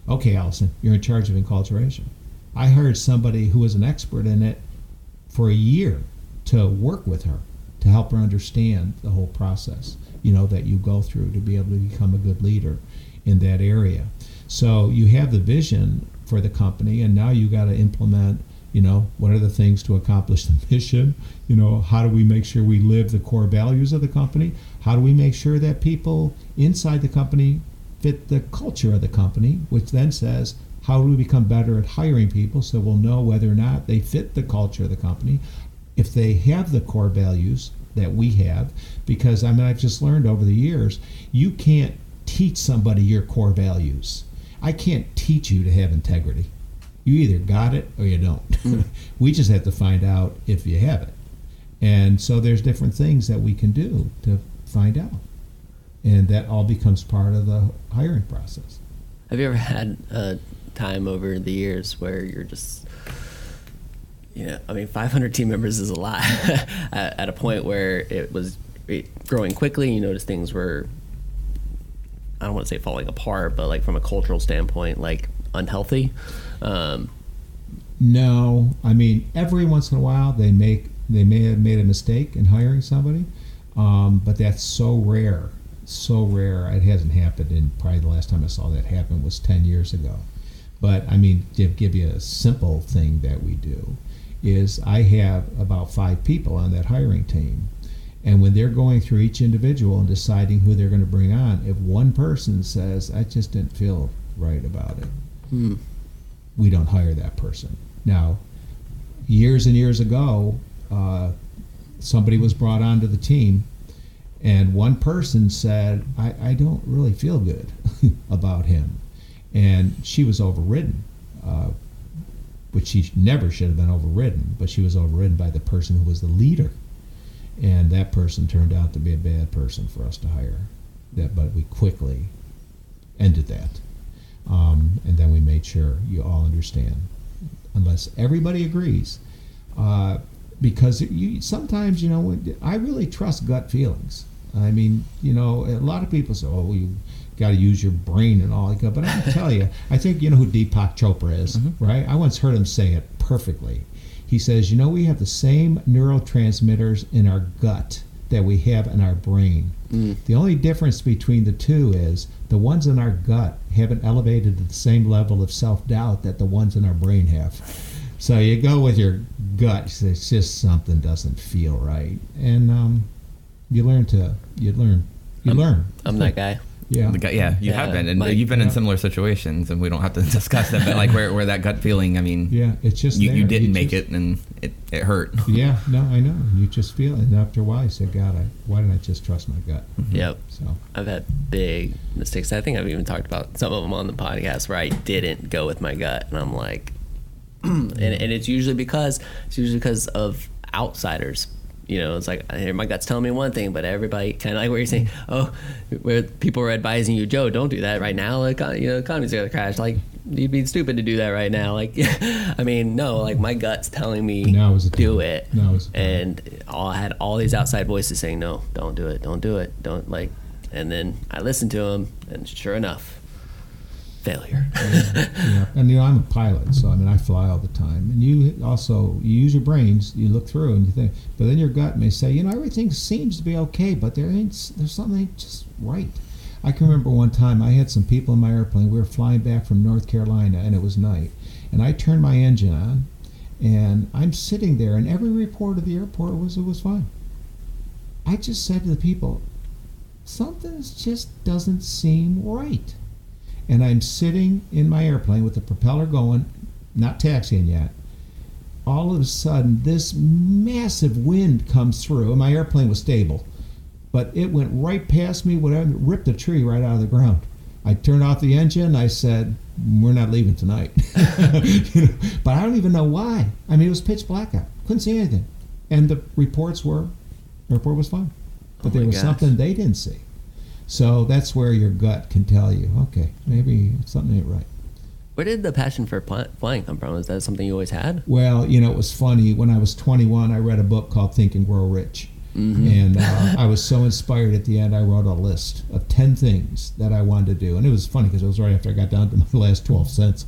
okay, Allison, you're in charge of enculturation. I hired somebody who was an expert in it for a year to work with her to help her understand the whole process you know that you go through to be able to become a good leader in that area. So you have the vision for the company and now you got to implement you know what are the things to accomplish the mission? You know how do we make sure we live the core values of the company? How do we make sure that people inside the company fit the culture of the company which then says how do we become better at hiring people so we'll know whether or not they fit the culture of the company if they have the core values that we have because I mean I've just learned over the years you can't teach somebody your core values. I can't teach you to have integrity. You either got it or you don't. Mm. we just have to find out if you have it. And so there's different things that we can do to find out. And that all becomes part of the hiring process. Have you ever had a time over the years where you're just you know, I mean, 500 team members is a lot. at, at, a point where it was growing quickly, you notice things were, I don't want to say falling apart, but like from a cultural standpoint, like unhealthy. Um, no, I mean, every once in a while they make they may have made a mistake in hiring somebody, um, but that's so rare, so rare. It hasn't happened. And probably the last time I saw that happen was 10 years ago. But I mean, to give you a simple thing that we do is I have about five people on that hiring team. And when they're going through each individual and deciding who they're going to bring on, if one person says, I just didn't feel right about it, hmm. we don't hire that person. Now, years and years ago, uh, somebody was brought onto the team, and one person said, I, I don't really feel good about him. And she was overridden. Uh, which she never should have been overridden, but she was overridden by the person who was the leader. And that person turned out to be a bad person for us to hire. That, but we quickly ended that. Um, and then we made sure you all understand, unless everybody agrees. Uh, because you sometimes, you know, I really trust gut feelings. I mean, you know, a lot of people say, "Oh, you got to use your brain and all that. But I can tell you, I think you know who Deepak Chopra is, mm-hmm. right? I once heard him say it perfectly. He says, you know, we have the same neurotransmitters in our gut that we have in our brain. Mm. The only difference between the two is the ones in our gut haven't elevated to the same level of self doubt that the ones in our brain have. So you go with your gut. It's just something doesn't feel right, and um, you learn to you learn you I'm, learn. I'm that guy. Yeah, guy, yeah, you yeah, have been, and my, you've been yeah. in similar situations, and we don't have to discuss that. But like where, where that gut feeling, I mean, yeah, it's just you, you didn't you make just, it, and it, it hurt. Yeah, no, I know. You just feel it, and after a while, you say, "God, I, why didn't I just trust my gut?" Mm-hmm. Yep. So I've had big mistakes. I think I've even talked about some of them on the podcast where I didn't go with my gut, and I'm like, and, and it's usually because it's usually because of outsiders you know, it's like my gut's telling me one thing, but everybody kind of like what you're saying. Oh, where people are advising you, Joe, don't do that right now. Like, you know, the economy's gonna crash. Like, you'd be stupid to do that right now. Like, I mean, no, like my gut's telling me do it. And all, I had all these outside voices saying, no, don't do it, don't do it, don't like. And then I listened to them, and sure enough, failure. yeah, yeah. And you know, I'm a pilot, so I mean, I fly all the time. And you also you use your brains, you look through and you think, but then your gut may say, you know, everything seems to be okay, but there ain't there's something just right. I can remember one time I had some people in my airplane. We were flying back from North Carolina, and it was night. And I turned my engine on, and I'm sitting there, and every report of the airport was it was fine. I just said to the people, something just doesn't seem right and I'm sitting in my airplane with the propeller going, not taxiing yet. All of a sudden, this massive wind comes through, and my airplane was stable, but it went right past me, whatever, ripped a tree right out of the ground. I turned off the engine. I said, "We're not leaving tonight," you know, but I don't even know why. I mean, it was pitch black out. Couldn't see anything. and the reports were, the report was fine, but Oh there was gosh. something they didn't see. So that's where your gut can tell you, okay, maybe something ain't right. Where did the passion for flying come from? Is that something you always had? Well, you know, it was funny. When I was 21, I read a book called Think and Grow Rich. Mm-hmm. And uh, I was so inspired at the end, I wrote a list of 10 things that I wanted to do. And it was funny because it was right after I got down to my last 12 cents.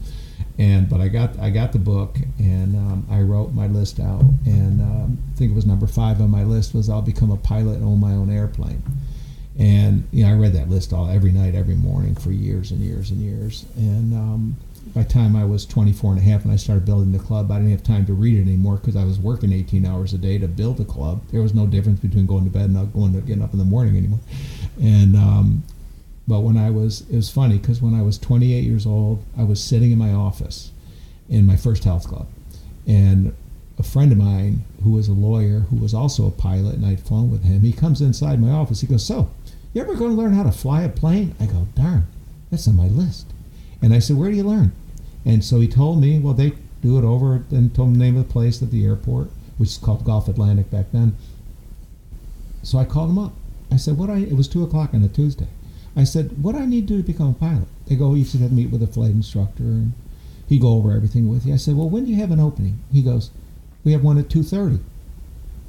And but I got I got the book and um, I wrote my list out and um, I think it was number five on my list was I'll become a pilot and own my own airplane. And you know I read that list all every night, every morning for years and years and years. And um, by the time I was 24 and a half and I started building the club, I didn't have time to read it anymore because I was working 18 hours a day to build the club. There was no difference between going to bed and not going to getting up in the morning anymore. And um, but when I was, it was funny because when I was 28 years old, I was sitting in my office in my first health club, and a friend of mine who was a lawyer who was also a pilot, and I'd flown with him. He comes inside my office. He goes, "So, you ever going to learn how to fly a plane?" I go, "Darn, that's on my list." And I said, "Where do you learn?" And so he told me, "Well, they do it over," and told him the name of the place at the airport, which is called Gulf Atlantic back then. So I called him up. I said, "What I?" It was two o'clock on a Tuesday. I said, "What do I need to do to become a pilot?" They go, "You should have meet with a flight instructor, and he go over everything with you." I said, "Well, when do you have an opening?" He goes, "We have one at 2.30.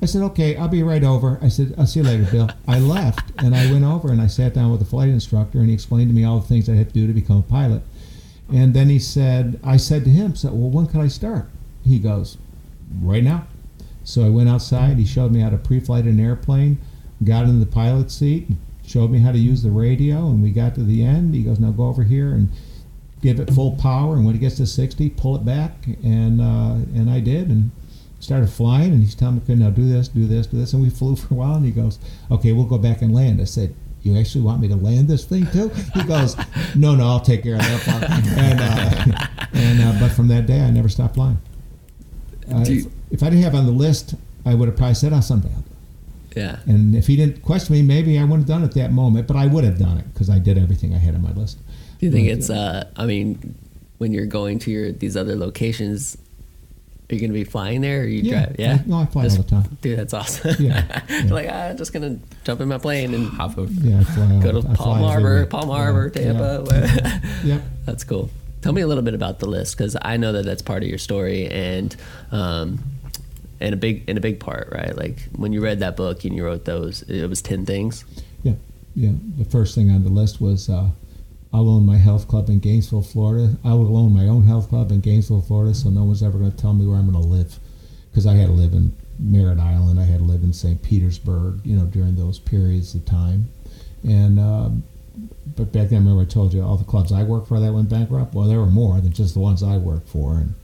I said, "Okay, I'll be right over." I said, "I'll see you later, Bill." I left and I went over and I sat down with the flight instructor and he explained to me all the things I had to do to become a pilot. And then he said, I said to him, "So, well, when can I start?" He goes, "Right now." So I went outside. He showed me how to pre-flight an airplane. Got in the pilot seat. Showed me how to use the radio, and we got to the end. He goes, "Now go over here and give it full power, and when it gets to 60, pull it back." And uh, and I did, and started flying. And he's telling me, "Okay, now do this, do this, do this." And we flew for a while. And he goes, "Okay, we'll go back and land." I said. You actually want me to land this thing too? He goes, no, no, I'll take care of that part. And, uh, and uh, but from that day, I never stopped flying. Uh, Do if, if I didn't have on the list, I would have probably said, "Oh, someday." I'll do it." Yeah. And if he didn't question me, maybe I wouldn't have done it that moment, but I would have done it because I did everything I had on my list. Do you think But, it's? Uh, I mean, when you're going to your these other locations, are you going to be flying there? Or you Yeah, drive? Yeah. I- no, I fly all the time. Dude, that's awesome. Yeah, yeah. like ah, I'm just gonna jump in my plane and Hop over. Yeah, I fly. go to I Palm Harbor. Palm Harbor, Tampa. yeah. Yep. That's cool. Tell me a little bit about the list because I know that that's part of your story and um, and a big and a big part, right? Like when you read that book and you wrote those, it was ten things. Yeah, yeah. The first thing on the list was uh, I'll own my health club in Gainesville, Florida. I will own my own health club in Gainesville, Florida, so no one's ever going to tell me where I'm going to live, because I had to live in Merritt Island, I had to live in St. Petersburg, you know, during those periods of time, and. Um, but back then, remember I told you all the clubs I worked for that went bankrupt. Well, there were more than just the ones I worked for, and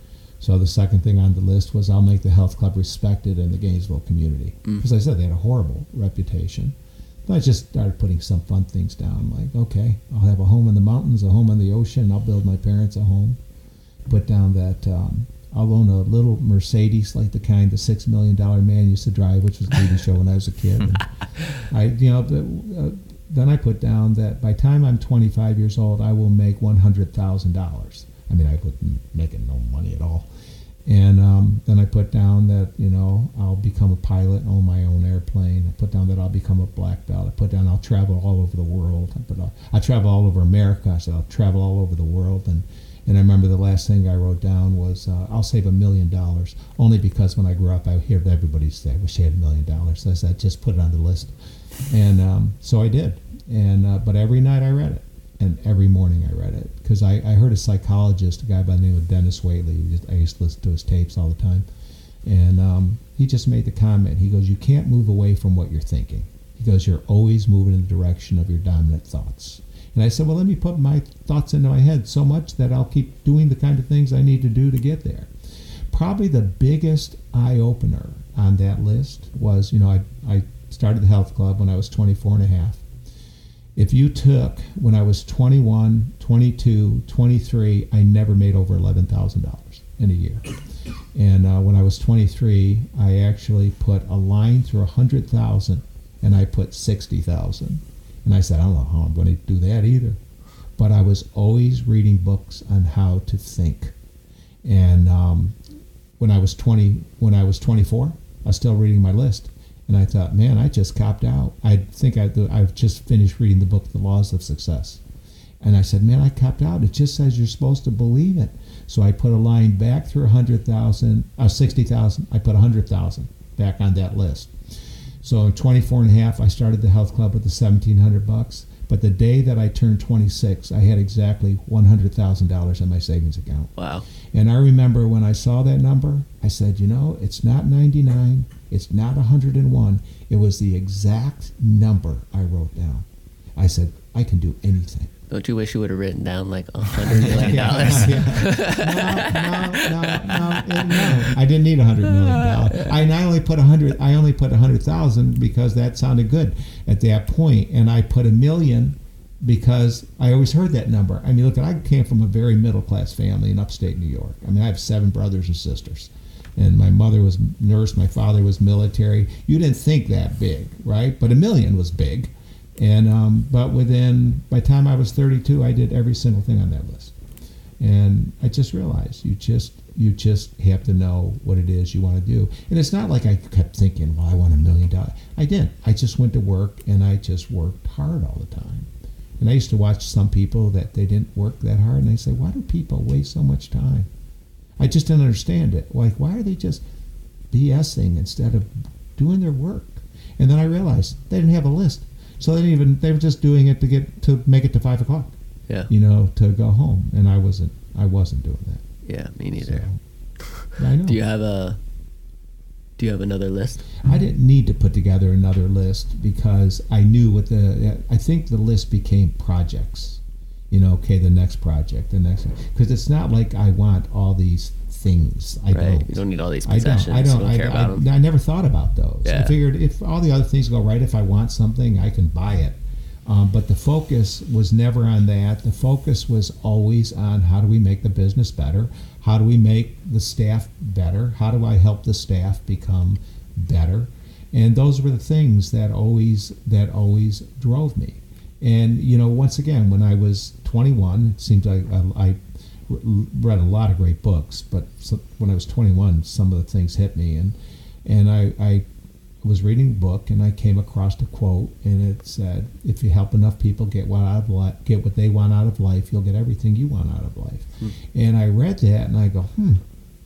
so the second thing on the list was I'll make the health club respected in the Gainesville community. Because I said they had a horrible reputation. But I just started putting some fun things down, like, okay, I'll have a home in the mountains, a home on the ocean, I'll build my parents a home. Put down that um, I'll own a little Mercedes, like the kind the six million dollar man used to drive, which was a TV show when I was a kid. And I, you know, uh, then I put down that by the time I'm 25 years old, I will make $100,000. I mean, I wasn't making no money at all. And um, put down that, you know, I'll become a pilot, own my own airplane. I put down that I'll become a black belt. I put down I'll travel all over the world. I put, uh, I travel all over America. I said I'll travel all over the world. And, and I remember the last thing I wrote down was uh, I'll save a million dollars. Only because when I grew up, I heard everybody say, I wish I had a million dollars. So I said, just put it on the list. And um, so I did. And uh, But every night I read it and every morning I read it because I, I heard a psychologist, a guy by the name of Denis Waitley. I used to listen to his tapes all the time, and um, he just made the comment. He goes, "You can't move away from what you're thinking." He goes, "You're always moving in the direction of your dominant thoughts." And I said, "Well, let me put my thoughts into my head so much that I'll keep doing the kind of things I need to do to get there." Probably the biggest eye opener on that list was, you know, I, I started the health club when I was 24 and a half if you took when I was 21, 22, 23, I never made over $11,000 in a year. And uh, when I was 23, I actually put a line through 100,000 and I put 60,000. And I said, I don't know how I'm going to do that either. But I was always reading books on how to think. And um, when I was 20, when I was 24, I was still reading my list. And I thought, man, I just copped out. I think I, I've just finished reading the book, The Laws of Success. And I said, man, I copped out. It just says you're supposed to believe it. So I put a line back through 100,000, uh, 60,000. I put 100,000 back on that list. So in 24 and a half, I started the health club with the 1700 bucks. But the day that I turned 26, I had exactly $100,000 in my savings account. Wow. And I remember when I saw that number, I said, you know, it's not 99, it's not 101. It was the exact number I wrote down. I said, I can do anything. Don't you wish you would have written down like a hundred million dollars? no, no, no, no, no. I didn't need a hundred million dollars. I only put a hundred. I only put a hundred thousand because that sounded good at that point, and I put a million because I always heard that number. I mean, look, I came from a very middle class family in upstate New York. I mean, I have seven brothers and sisters, and my mother was nurse, my father was military. You didn't think that big, right? But a million was big. And um, but within by the time I was 32, I did every single thing on that list. And I just realized you just you just have to know what it is you want to do. And it's not like I kept thinking, well, I want a million dollars. I didn't. I just went to work and I just worked hard all the time. And I used to watch some people that they didn't work that hard, and they say, why do people waste so much time? I just didn't understand it. Like, why are they just BSing instead of doing their work? And then I realized they didn't have a list. So they didn't even they were just doing it to get to make it to five o'clock. Yeah. You know, to go home, and I wasn't I wasn't doing that. Yeah, me neither. So, I know. Do you have a? Do you have another list? I didn't need to put together another list because I knew what the. I think the list became projects. You know, okay, the next project, the next, because it's not like I want all these things. I right. don't. You don't need all these I possessions. don't. I don't. You don't I, care I, about them. I never thought about those. I figured if all the other things go right, if I want something, I can buy it. Um, but the focus was never on that. The focus was always on how do we make the business better? How do we make the staff better? How do I help the staff become better? And those were the things that always that always drove me. And you know, once again, when I was 21, it seems like I, I read a lot of great books, but when I was 21, some of the things hit me, and and I, I was reading a book and I came across a quote, and it said, "If you help enough people get what out of life, get what they want out of life, you'll get everything you want out of life." And I read that, and I go, "Hmm,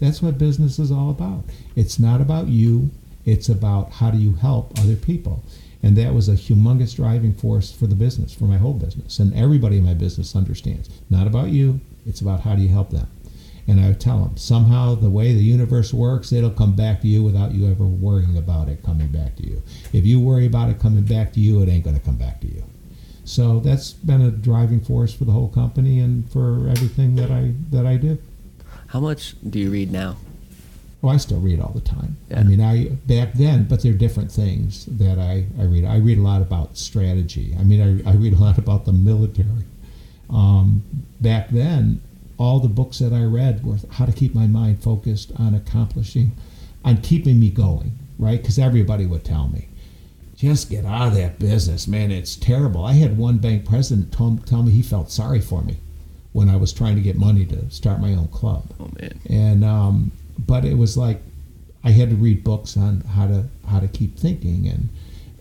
that's what business is all about. It's not about you. It's about how do you help other people." And that was a humongous driving force for the business, for my whole business. And everybody in my business understands. Not about you, it's about how do you help them. And I would tell them, somehow the way the universe works, it'll come back to you without you ever worrying about it coming back to you. If you worry about it coming back to you, it ain't going to come back to you. So that's been a driving force for the whole company and for everything that I that I do. How much do you read now? Well, I still read all the time. Yeah. I mean, I back then, but they're different things that I, I read. I read a lot about strategy. I mean, I, I read a lot about the military. Um, back then, all the books that I read were how to keep my mind focused on accomplishing, on keeping me going, right? Because everybody would tell me, just get out of that business, man. It's terrible. I had one bank president tell, tell me he felt sorry for me when I was trying to get money to start my own club Oh man. and um, but it was like I had to read books on how to how to keep thinking and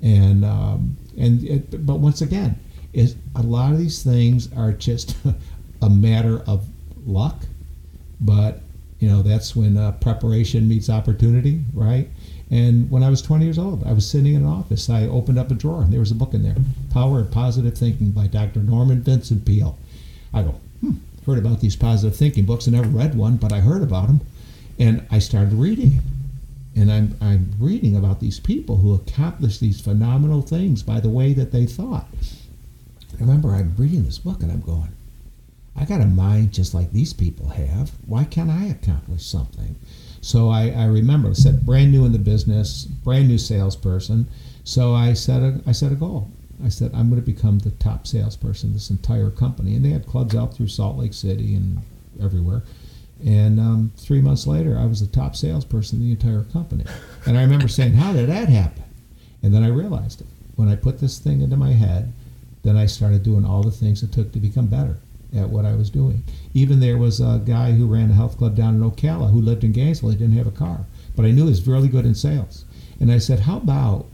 and um, and it, but once again, is a lot of these things are just a matter of luck, but you know that's when uh, preparation meets opportunity, right? And when I was 20 years old, I was sitting in an office. I opened up a drawer, and there was a book in there, "Power of Positive Thinking" by Dr. Norman Vincent Peale. I go, hmm, heard about these positive thinking books. I never read one, but I heard about them, and I started reading. And I'm, I'm reading about these people who accomplished these phenomenal things by the way that they thought. I remember I'm reading this book and I'm going, I got a mind just like these people have. Why can't I accomplish something? So I, I remember, I said, brand new in the business, brand new salesperson. So I set a, I set a goal. I said, I'm going to become the top salesperson in this entire company. And they had clubs out through Salt Lake City and everywhere. And um, three months later, I was the top salesperson in the entire company. And I remember saying, How did that happen? And then I realized it. When I put this thing into my head, then I started doing all the things it took to become better at what I was doing. Even there was a guy who ran a health club down in Ocala who lived in Gainesville. He didn't have a car. but I knew he was really good in sales. And I said, How about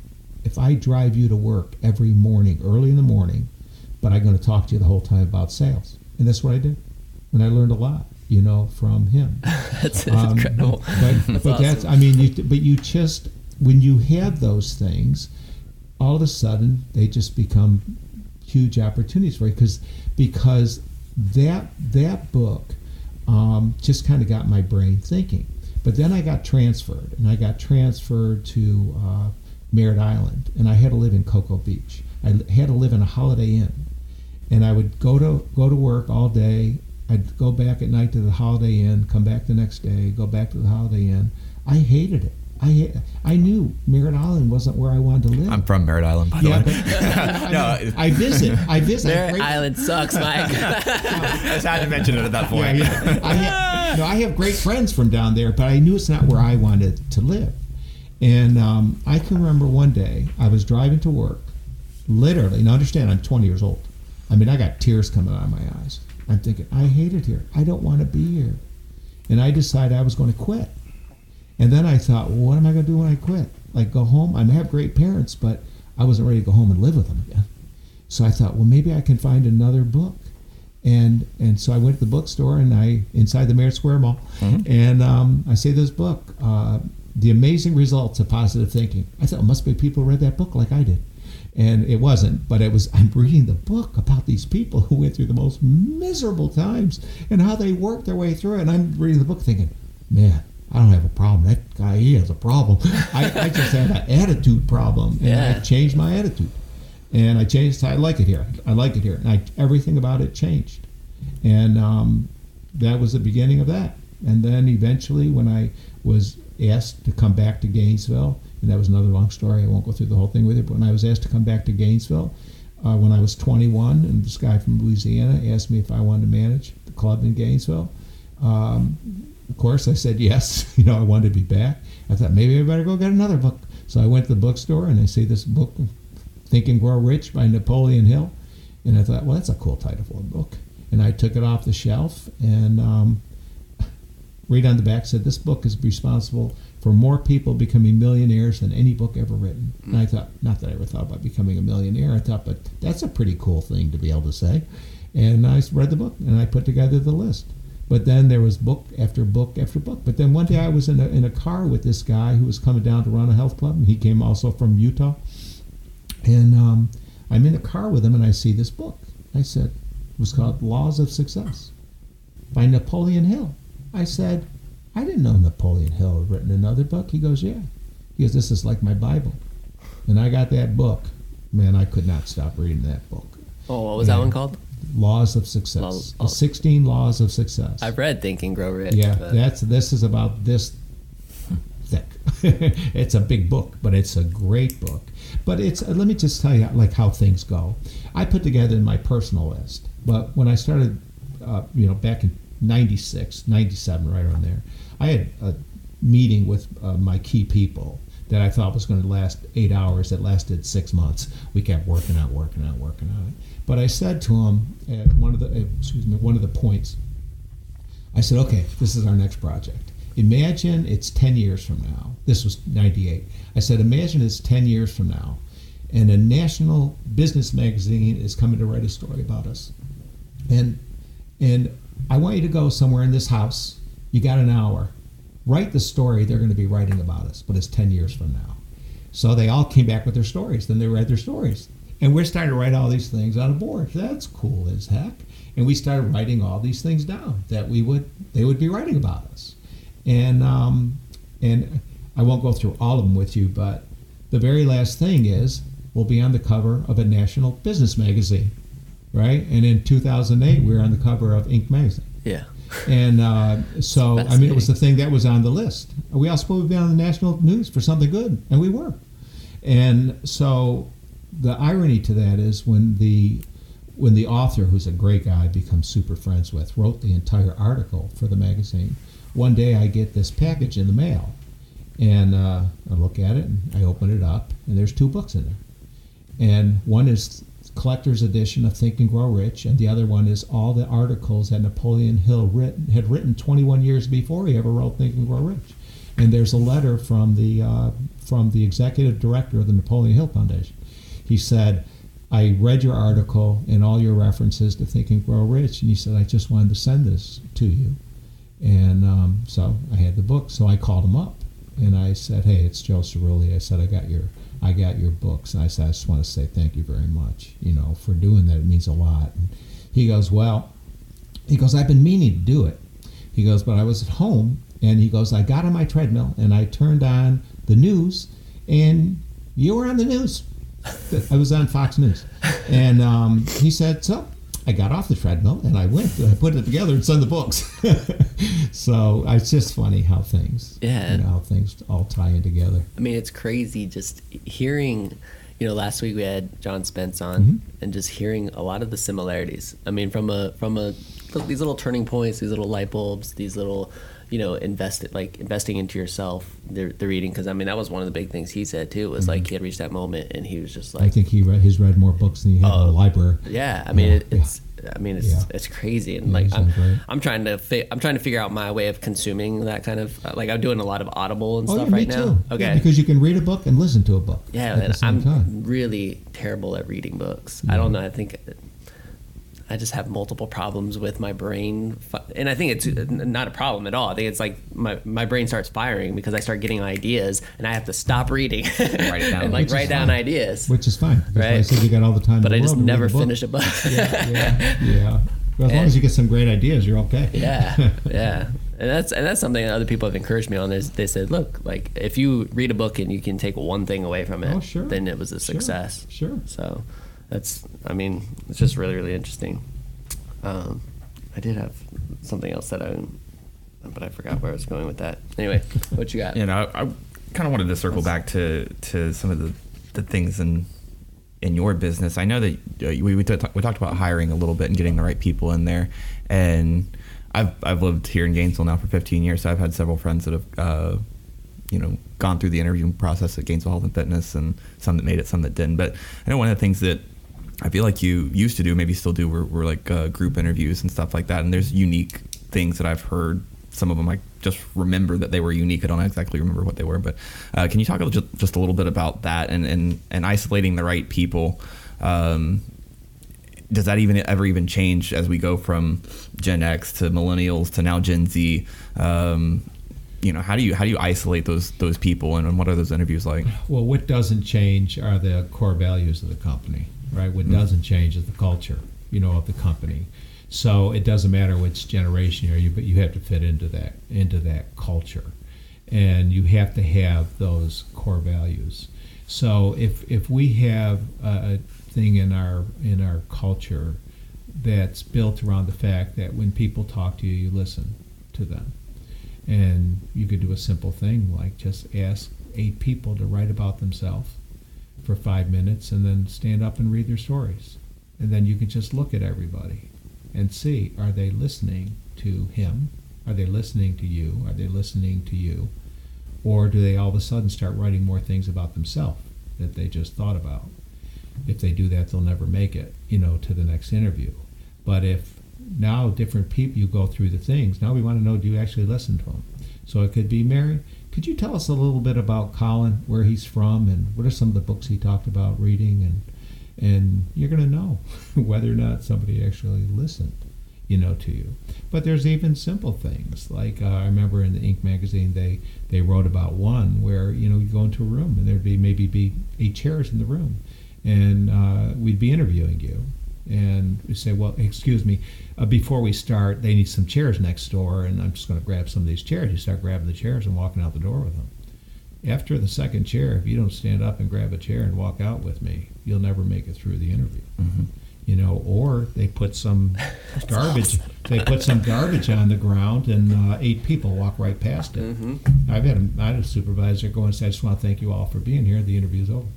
if I drive you to work every morning, early in the morning, but I'm going to talk to you the whole time about sales? And that's what I did. And I learned a lot, you know, from him. That's Um, incredible. But, That's but that's, awesome. I mean, you, but you just, when you have those things, all of a sudden they just become huge opportunities for you because because that that book um, just kind of got my brain thinking. But then I got transferred, and I got transferred to uh, Merritt Island, and I had to live in Cocoa Beach. I had to live in a Holiday Inn, and I would go to go to work all day. I'd go back at night to the Holiday Inn, come back the next day, go back to the Holiday Inn. I hated it. I I knew Merritt Island wasn't where I wanted to live. I'm from Merritt Island, by the yeah, way. but I, No, mean, I visit. I visit. Merritt Great- Island sucks, Mike. I just had to mention it at that Yeah, point. yeah. I have, no, I have great friends from down there, but I knew it's not where I wanted to live. And um, I can remember one day I was driving to work, literally. Now understand, I'm 20 years old. I mean, I got tears coming out of my eyes. I'm thinking, I hate it here. I don't want to be here. And I decided I was going to quit. And then I thought, well, what am I going to do when I quit? Like go home? I have great parents, but I wasn't ready to go home and live with them again. So I thought, well, maybe I can find another book. And and so I went to the bookstore and I inside the Merritt Square Mall, and um, I say this book, uh, "The Amazing Results of Positive Thinking." I thought, must be people who read that book like I did, and it wasn't. But it was. I'm reading the book about these people who went through the most miserable times and how they worked their way through it. And I'm reading the book thinking, man, I don't have a problem. That guy, he has a problem. I, I just had an attitude problem, and Yeah. I changed my attitude. And I changed. I like it here. I like it here. And I, everything about it changed, and um, that was the beginning of that. And then eventually, when I was asked to come back to Gainesville, and that was another long story. I won't go through the whole thing with it. But when I was asked to come back to Gainesville, uh, when I was 21, and this guy from Louisiana asked me if I wanted to manage the club in Gainesville. Um, of course, I said yes. You know, I wanted to be back. I thought maybe I better go get another book. So I went to the bookstore and I see this book, Think and Grow Rich by Napoleon Hill. And I thought, well, that's a cool title for a book. And I took it off the shelf and um, read on the back said, this book is responsible for more people becoming millionaires than any book ever written. And I thought, not that I ever thought about becoming a millionaire. I thought, but that's a pretty cool thing to be able to say. And I read the book and I put together the list. But then there was book after book after book. But then one day I was in a, in a car with this guy who was coming down to run a health club. And he came also from Utah. And um, I'm in a car with him and I see this book. I said, it was called Laws of Success by Napoleon Hill. I said, I didn't know Napoleon Hill had written another book. He goes, Yeah. He goes, This is like my Bible. And I got that book. Man, I could not stop reading that book. oh, what was that one called? Laws of Success. Laws- the oh. 16 Laws of Success. I've read Think and Grow Rich. yeah, but- that's this is about this thick. it's a big book, but it's a great book. But it's uh, let me just tell you like how things go. I put together my personal list, but when I started, uh, you know, back in '96, '97, right around there, I had a meeting with uh, my key people that I thought was going to last eight hours. That lasted six months. We kept working out, working out, working out. But I said to him at one of the uh, excuse me one of the points. I said, okay, this is our next project. Imagine it's 10 years from now. This was 98. I said, imagine it's 10 years from now, and a national business magazine is coming to write a story about us. And, and I want you to go somewhere in this house. You got an hour. Write the story they're going to be writing about us, but it's 10 years from now. So they all came back with their stories. Then they read their stories. And we're starting to write all these things on a board. That's cool as heck. And we started writing all these things down that we would they would be writing about us. And um, and I won't go through all of them with you, but the very last thing is we'll be on the cover of a national business magazine, right? And in 2008, we were on the cover of Inc. magazine. yeah. And uh, so, I mean, it was the thing that was on the list. We also supposed to be on the national news for something good, and we were. And so, the irony to that is when the when the author, who's a great guy, I become super friends with, wrote the entire article for the magazine. One day, I get this package in the mail, and uh, I look at it, and I open it up, and there's two books in there and one is collector's edition of Think and Grow Rich, and the other one is all the articles that Napoleon Hill written, had written 21 years before he ever wrote Think and Grow Rich. and there's a letter from the uh, from the executive director of the Napoleon Hill Foundation. He said, "I read your article and all your references to Think and Grow Rich, and he said I just wanted to send this to you." And um, so I had the book. So I called him up and I said, "Hey, it's Joe Cirulli." I said, "I got your I got your books," and I said, "I just want to say thank you very much, you know, for doing that. It means a lot." And he goes, "Well," he goes, "I've been meaning to do it." He goes, "But I was at home." And he goes, I got on my treadmill and I turned on the news, and you were on the news. I was on Fox News. And um, he said, So I got off the treadmill and I went, I put it together and sent the books. so it's just funny how things, Yeah. you know, how things all tie in together. I mean, it's crazy just hearing. You know, last week we had John Spence on, and just hearing a lot of the similarities. I mean, from a from a these little turning points, these little light bulbs, these little, you know, invest it like investing into yourself. The, the reading, because I mean, that was one of the big things he said too. Was like mm-hmm. he had reached that moment, and he was just like I think he read, he's read more books than he had in Oh. the library. yeah. I mean, Yeah, it, it's. I mean, it's Yeah. it's crazy, and Yeah, like I'm. I'm trying to fi- I'm trying to figure out my way of consuming that kind of like I'm doing a lot of Audible and Oh, stuff yeah, right me now. too. Okay, Yeah, because you can read a book and listen to a book. Yeah, at and the same I'm time. really terrible at reading books. I don't know. I think I just have multiple problems with my brain, and I think it's not a problem at all. I think it's like my, my brain starts firing because I start getting ideas, and I have to stop reading, Write it down. and like Which write down fine. ideas. Which is fine. That's why I Right. said you got all the time. in But the I just world never a finish a book. yeah, yeah, yeah. Well, as long as you get some great ideas, you're okay. yeah, yeah. And that's and that's something that other people have encouraged me on. Is they said, look, like if you read a book and you can take one thing away from it, Oh, sure. then it was a Sure, success. Sure. So that's, I mean, it's just really, really interesting. Um, I did have something else that I, but I forgot where I was going with that. Anyway, what you got? you know, I, I kind of wanted to circle back to to some of the, the things in in your business. I know that uh, we we, t- we talked about hiring a little bit and getting the right people in there, and I've I've lived here in Gainesville now for 15 years, so I've had several friends that have. Uh, you know, gone through the interviewing process at Gainesville Health and Fitness, and some that made it, some that didn't. But I know one of the things that I feel like you used to do, maybe still do, were, were like uh, group interviews and stuff like that. And there's unique things that I've heard. Some of them I just remember that they were unique. I don't exactly remember what they were, but uh, can you talk a just, just a little bit about that and, and, and isolating the right people? Um, does that even ever even change as we go from Gen X to millennials to now Gen Z? Um, you know, how do you how do you isolate those those people and what are those interviews like? Well, what doesn't change are the core values of the company, right? What doesn't change is the culture, you know, of the company. So it doesn't matter which generation you're, you, but you have to fit into that into that culture, and you have to have those core values. So if if we have a thing in our in our culture that's built around the fact that when people talk to you, you listen to them and you could do a simple thing like just ask eight people to write about themselves for five minutes and then stand up and read their stories. And then you can just look at everybody and see are they listening to him? Are they listening to you? Are they listening to you? Or do they all of a sudden start writing more things about themselves that they just thought about? If they do that, they'll never make it, you know, to the next interview. But if now different people you go through the things, now we want to know do you actually listen to them? So it could be Mary. Could you tell us a little bit about Colin, where he's from, and what are some of the books he talked about reading, and and you're going to know whether or not somebody actually listened, you know, to you. But there's even simple things like uh, I remember in the Inc. magazine they they wrote about one where you know you go into a room and there'd be maybe be eight chairs in the room, and uh, we'd be interviewing you, and we say, well, excuse me, uh, before we start, they need some chairs next door, and I'm just going to grab some of these chairs. You start grabbing the chairs and walking out the door with them. After the second chair, if you don't stand up and grab a chair and walk out with me, you'll never make it through the interview. You know, or they put some garbage. They put some garbage on the ground, and uh, eight people walk right past it. I've had a, I had a supervisor go and say, "I just want to thank you all for being here. The interview's over."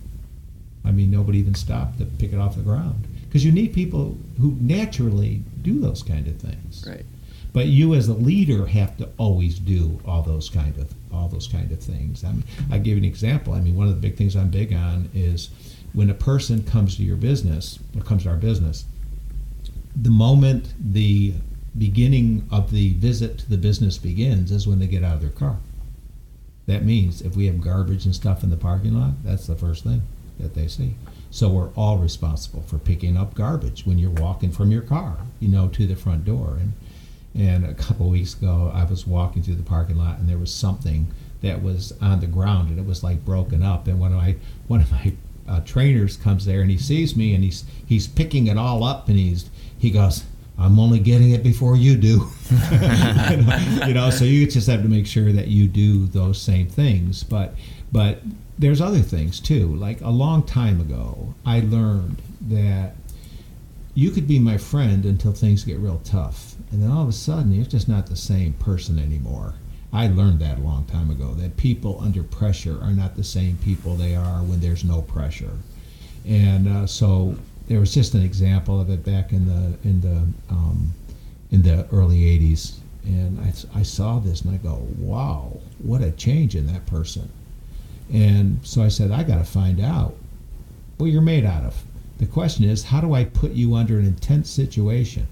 I mean, nobody even stopped to pick it off the ground because you need people who naturally do those kind of things. Right. But you, as a leader, have to always do all those kind of all those kind of things. I mean, I give you an example. I mean, one of the big things I'm big on is when a person comes to your business or comes to our business. The moment the beginning of the visit to the business begins is when they get out of their car. That means if we have garbage and stuff in the parking lot, that's the first thing that they see. So we're all responsible for picking up garbage when you're walking from your car, you know, to the front door. And and a couple weeks ago, I was walking through the parking lot, and there was something that was on the ground, and it was like broken up. And one of my one of my uh, trainers comes there, and he sees me, and he's he's picking it all up, and he's he goes, "I'm only getting it before you do." you know, so you just have to make sure that you do those same things. But but there's other things too. Like a long time ago, I learned that you could be my friend until things get real tough, and then all of a sudden you're just not the same person anymore. I learned that a long time ago that people under pressure are not the same people they are when there's no pressure, and uh, so there was just an example of it back in the in the um, in the early '80s, and I, I saw this and I go, wow, what a change in that person, and so I said I got to find out what you're made out of. The question is, how do I put you under an intense situation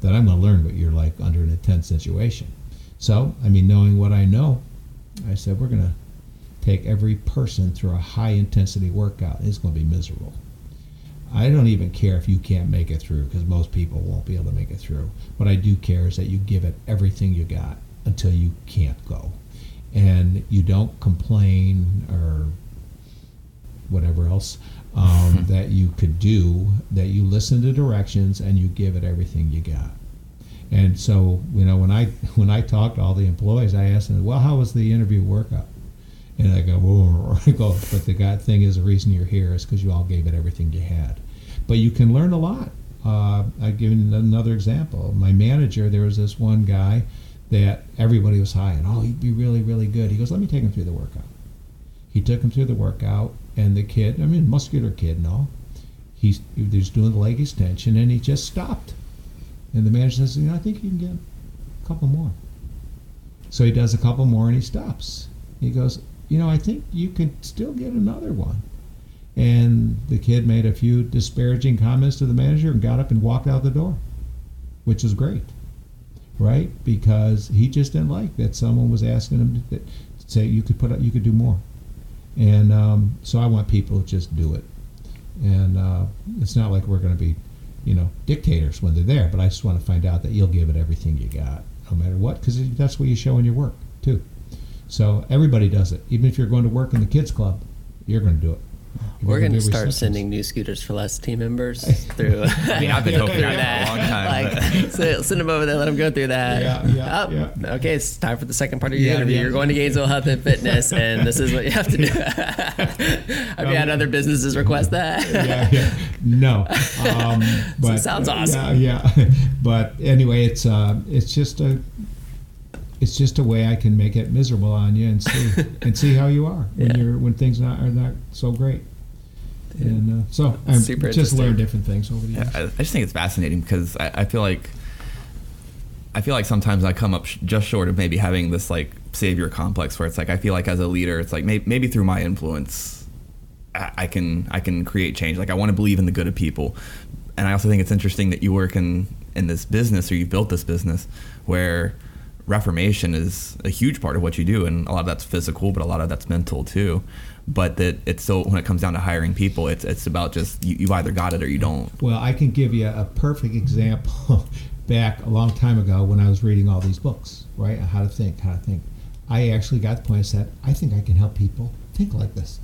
that I'm going to learn what you're like under an intense situation? So, I mean, knowing what I know, I said, we're going to take every person through a high intensity workout. It's going to be miserable. I don't even care if you can't make it through because most people won't be able to make it through. What I do care is that you give it everything you got until you can't go. And you don't complain or whatever else um, that you could do, that you listen to directions and you give it everything you got. And so, you know, when I when I talk to all the employees, I ask them, "Well, how was the interview workup?" And I go, Whoa. I go, but the God thing is the reason you're here is because you all gave it everything you had. But you can learn a lot. Uh, I give you another example. My manager, there was this one guy that everybody was high and oh, he'd be really, really good. He goes, let me take him through the workout. He took him through the workout, and the kid, I mean, muscular kid and all, he's he was doing the leg extension, and he just stopped. And the manager says, you know, I think you can get a couple more. So he does a couple more, and he stops. He goes, you know, I think you could still get another one. And the kid made a few disparaging comments to the manager and got up and walked out the door, which is great, right? Because he just didn't like that someone was asking him to, to say you could put up, you could do more. And um, so I want people to just do it. And uh, it's not like we're going to be, you know, dictators when they're there, but I just want to find out that you'll give it everything you got, no matter what, because that's what you show in your work, too. So everybody does it. Even if you're going to work in the kids club, you're going to do it. We're going to start sending new scooters for less team members through. I mean, I've been hoping that for a long time. Like, so send them over there, let them go through that. Yeah, yeah, Oh, yeah. Okay, it's time for the second part of your Yeah, interview. yeah. You're going to Gainesville Health and Fitness, and this is what you have to do. I've you had other businesses request that? yeah, yeah. No. Um, but, sounds uh, awesome. Yeah, yeah. But anyway, it's uh, it's just a it's just a way I can make it miserable on you and see and see how you are when Yeah. you're when things not, are not so great. And uh, so I Super just learned different things over the years. I, I just think it's fascinating because I, I feel like I feel like sometimes I come up sh- just short of maybe having this like savior complex where it's like I feel like as a leader, it's like may- maybe through my influence, I, I can I can create change. Like I want to believe in the good of people, and I also think it's interesting that you work in in this business or you've built this business where reformation is a huge part of what you do, and a lot of that's physical, but a lot of that's mental too. But that it's so when it comes down to hiring people, it's it's about just you, you've either got it or you don't. Well, I can give you a perfect example back a long time ago when I was reading all these books, right? How to think, how to think. I actually got the point I said, I think I can help people think like this.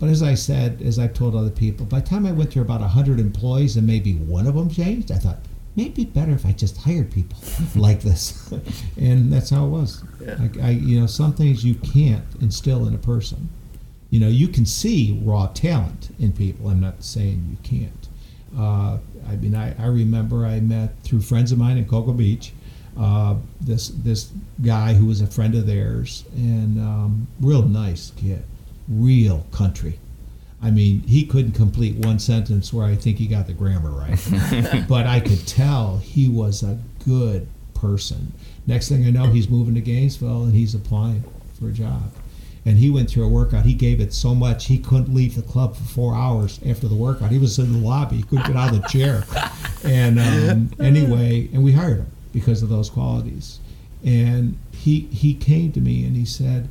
But as I said, as I've told other people, by the time I went through about 100 employees and maybe one of them changed, I thought, maybe better if I just hired people like this. and that's how it was. Yeah. Like I, you know, some things you can't instill in a person. You know, you can see raw talent in people. I'm not saying you can't. Uh, I mean, I, I remember I met through friends of mine in Cocoa Beach uh, this this guy who was a friend of theirs and um, real nice kid, real country. I mean, he couldn't complete one sentence where I think he got the grammar right, but I could tell he was a good person. Next thing I know, he's moving to Gainesville and he's applying for a job. And he went through a workout. He gave it so much he couldn't leave the club for four hours after the workout. He was in the lobby. He couldn't get out of the chair. And um, anyway, and we hired him because of those qualities. And he he came to me and he said,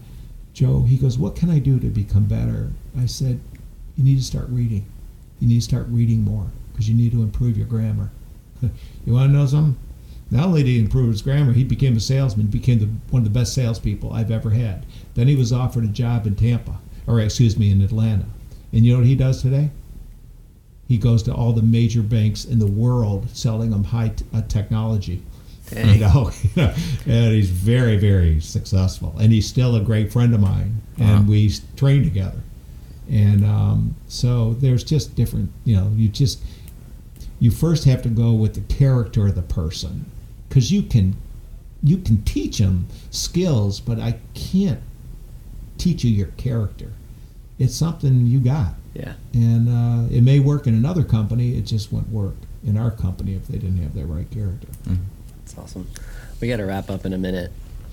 Joe, he goes, what can I do to become better? I said, you need to start reading. You need to start reading more because you need to improve your grammar. you want to know something? Not only did he improve his grammar, he became a salesman, became the, one of the best salespeople I've ever had. Then he was offered a job in Tampa, or excuse me, in Atlanta. And you know what he does today? He goes to all the major banks in the world selling them high t- uh, technology. Dang. You know, and he's very, very successful. And he's still a great friend of mine, and Wow. we train together. And um, so there's just different, you know, you just you first have to go with the character of the person. Because you can you can teach them skills but i can't teach you your character. It's something you got. Yeah. and uh, it may work in another company it just wouldn't work in our company if they didn't have that right character. That's awesome. We got to wrap up in a minute,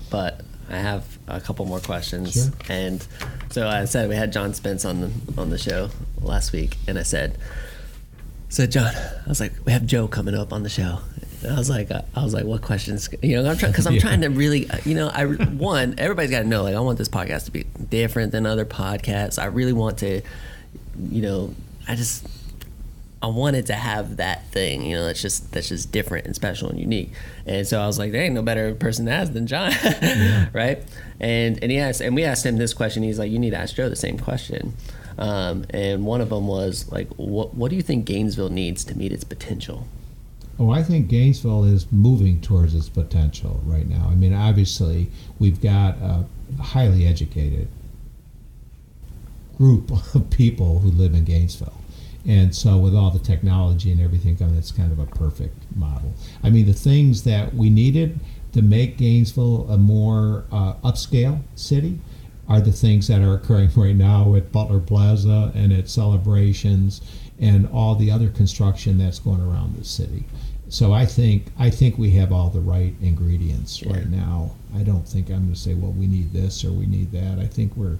but I have a couple more questions. Sure. And so I said we had John Spence on the on the show last week, and I said, said John, I was like, we have Joe coming up on the show. And I was like, I was like, what questions? You know, I'm trying because I'm Yeah. trying to really, you know, I one everybody's got to know like I want this podcast to be different than other podcasts. I really want to, you know, I just I wanted to have that thing, you know, that's just that's just different and special and unique. And so I was like, there ain't no better person to ask than John, right? And and he asked, and we asked him this question. He's like, you need to ask Joe the same question. Um, and one of them was like, what what do you think Gainesville needs to meet its potential? Oh, I think Gainesville is moving towards its potential right now. I mean, obviously, we've got a highly educated group of people who live in Gainesville. And so, with all the technology and everything, mean, it's kind of a perfect model. I mean, the things that we needed to make Gainesville a more uh, upscale city are the things that are occurring right now at Butler Plaza and at celebrations and all the other construction that's going around the city. So I think I think we have all the right ingredients right now. I don't think I'm going to say, well, we need this or we need that. I think we're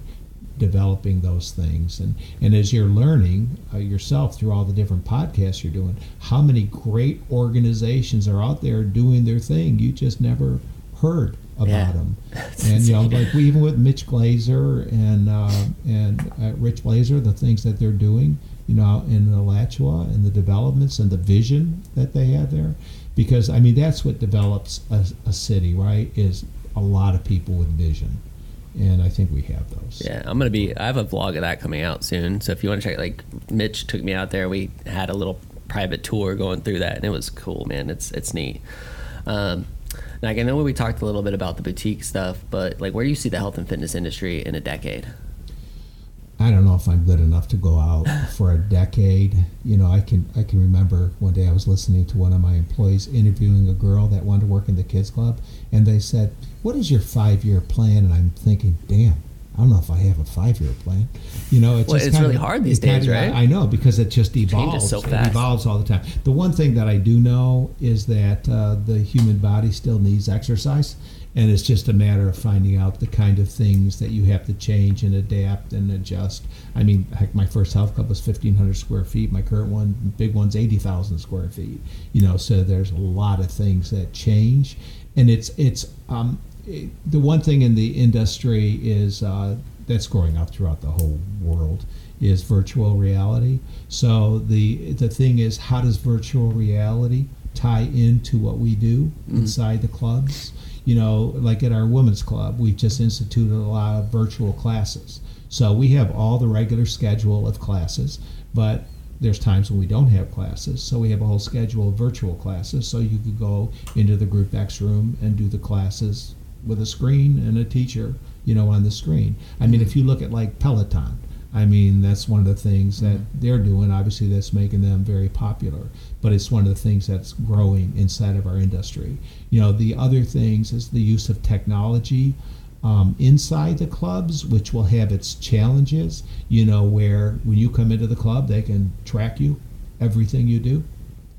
developing those things. And and as you're learning uh, yourself through all the different podcasts you're doing how many great organizations are out there doing their thing you just never heard about Yeah. them. And you know like we, even with Mitch Glazer and uh, and uh, Rich Glazer the things that they're doing you know in Alachua and the developments and the vision that they have there. Because I mean that's what develops a, a city right is a lot of people with vision and I think we have those Yeah, I'm gonna be. I have a vlog of that coming out soon. So if you want to check, like Mitch took me out there. We had a little private tour going through that, and it was cool, man. It's it's neat. Um, like I know we talked a little bit about the boutique stuff, but like where do you see the health and fitness industry in a decade? I don't know if I'm good enough to go out for a decade. You know, I can I can remember one day I was listening to one of my employees interviewing a girl that wanted to work in the kids club, and they said, "What is your five year plan?" And I'm thinking, "Damn, I don't know if I have a five year plan." You know, it's Well, just it's really of- hard these it kind days, of- right? I know because it just evolves. so It evolves all the time. The one thing that I do know is that uh, the human body still needs exercise. And it's just a matter of finding out the kind of things that you have to change and adapt and adjust. I mean, heck, my first health club was 1,500 square feet. My current one, big one's 80,000 square feet. You know, so there's a lot of things that change. And it's, it's um, it, the one thing in the industry is uh, that's growing up throughout the whole world is virtual reality. So the the thing is, how does virtual reality tie into what we do inside the clubs? You know, like at our women's club, we've just instituted a lot of virtual classes. So we have all the regular schedule of classes, but there's times when we don't have classes, so we have a whole schedule of virtual classes. So you could go into the group X room and do the classes with a screen and a teacher, you know, on the screen. I mean, if you look at like Peloton, I mean, that's one of the things that mm-hmm. they're doing. Obviously, that's making them very popular, but it's one of the things that's growing inside of our industry. You know, the other things is the use of technology um, inside the clubs, which will have its challenges. You know, where when you come into the club, they can track you, everything you do,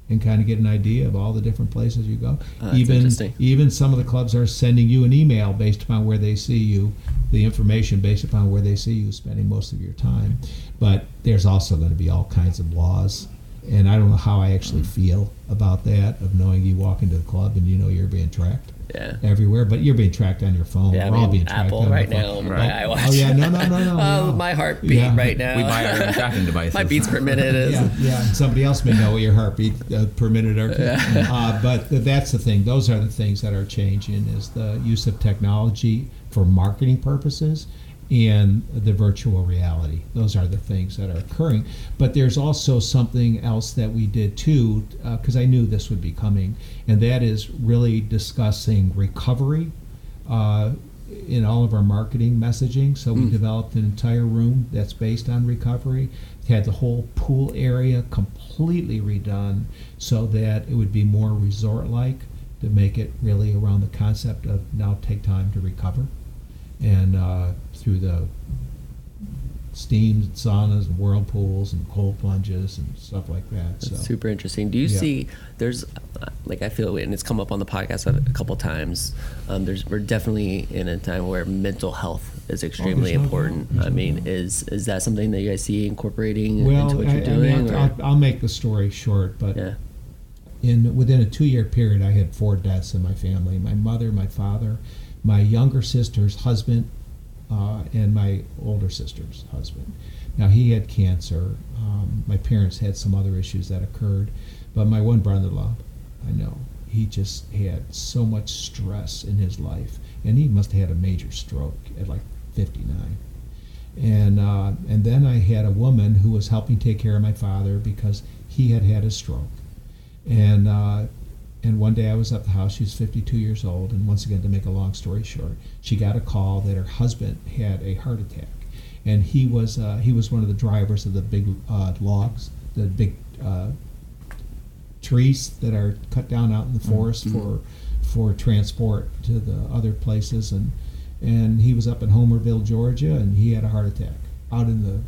and kind of get an idea of all the different places you go. Oh, even even some of the clubs are sending you an email based upon where they see you, the information based upon where they see you spending most of your time. But there's also going to be all kinds of laws. And I don't know how I actually feel about that, of knowing you walk into the club and you know you're being tracked. Yeah. everywhere. But you're being tracked on your phone. Yeah, I We're all mean, being tracked Apple on right our now, phone. my Right. iWatch. Oh yeah, no, no, no, no. Oh, no. my heartbeat Yeah. right now. We buy our own tracking devices. my beats per minute is. yeah, yeah. and Somebody else may know what your heartbeat uh, per minute are. Uh, but th- that's the thing. Those are the things that are changing: is the use of technology for marketing purposes and the virtual reality. Those are the things that are occurring. But there's also something else that we did too, because I knew this would be coming, and that is really discussing recovery. Uh, in all of our marketing messaging. So we developed an entire room that's based on recovery. Had the whole pool area completely redone so that it would be more resort like to make it really around the concept of now take time to recover. And uh, through the steams, and saunas, and whirlpools, and cold plunges, and stuff like that. So. Super interesting. Do you Yeah. see there's uh, like I feel and it's come up on the podcast a, couple times. Um, there's we're definitely in a time where mental health is extremely no doubt. important. I mean, is is that something that you guys see incorporating Well, into what I, you're I doing? mean, or- I'll, I'll, I'll make the story short, but yeah. in within a two-year period, I had four deaths in my family: my mother, my father, my younger sister's husband, uh, and my older sister's husband. Now he had cancer. Um, my parents had some other issues that occurred, but my one brother-in-law, I know, he just had so much stress in his life, and he must have had a major stroke at like 59 and uh, and then I had a woman who was helping take care of my father because he had had a stroke, and uh, and one day I was at the house. She was 52 years old, and once again, to make a long story short, she got a call that her husband had a heart attack, and he was uh, he was one of the drivers of the big uh, logs, the big uh, trees that are cut down out in the forest for for transport to the other places and and he was up in Homerville, Georgia, and he had a heart attack out in the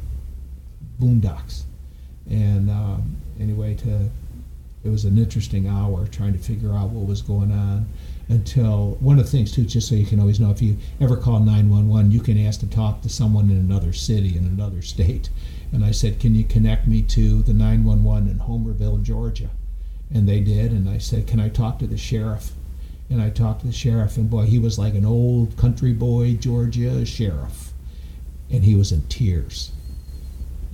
boondocks. And um, anyway, to it was an interesting hour trying to figure out what was going on until one of the things too, just so you can always know, if you ever call 911, you can ask to talk to someone in another city in another state. And I said, can you connect me to the 911 in Homerville, Georgia? And they did. And I said, can I talk to the sheriff? And I talked to the sheriff, and boy, he was like an old country boy, Georgia sheriff, and he was in tears.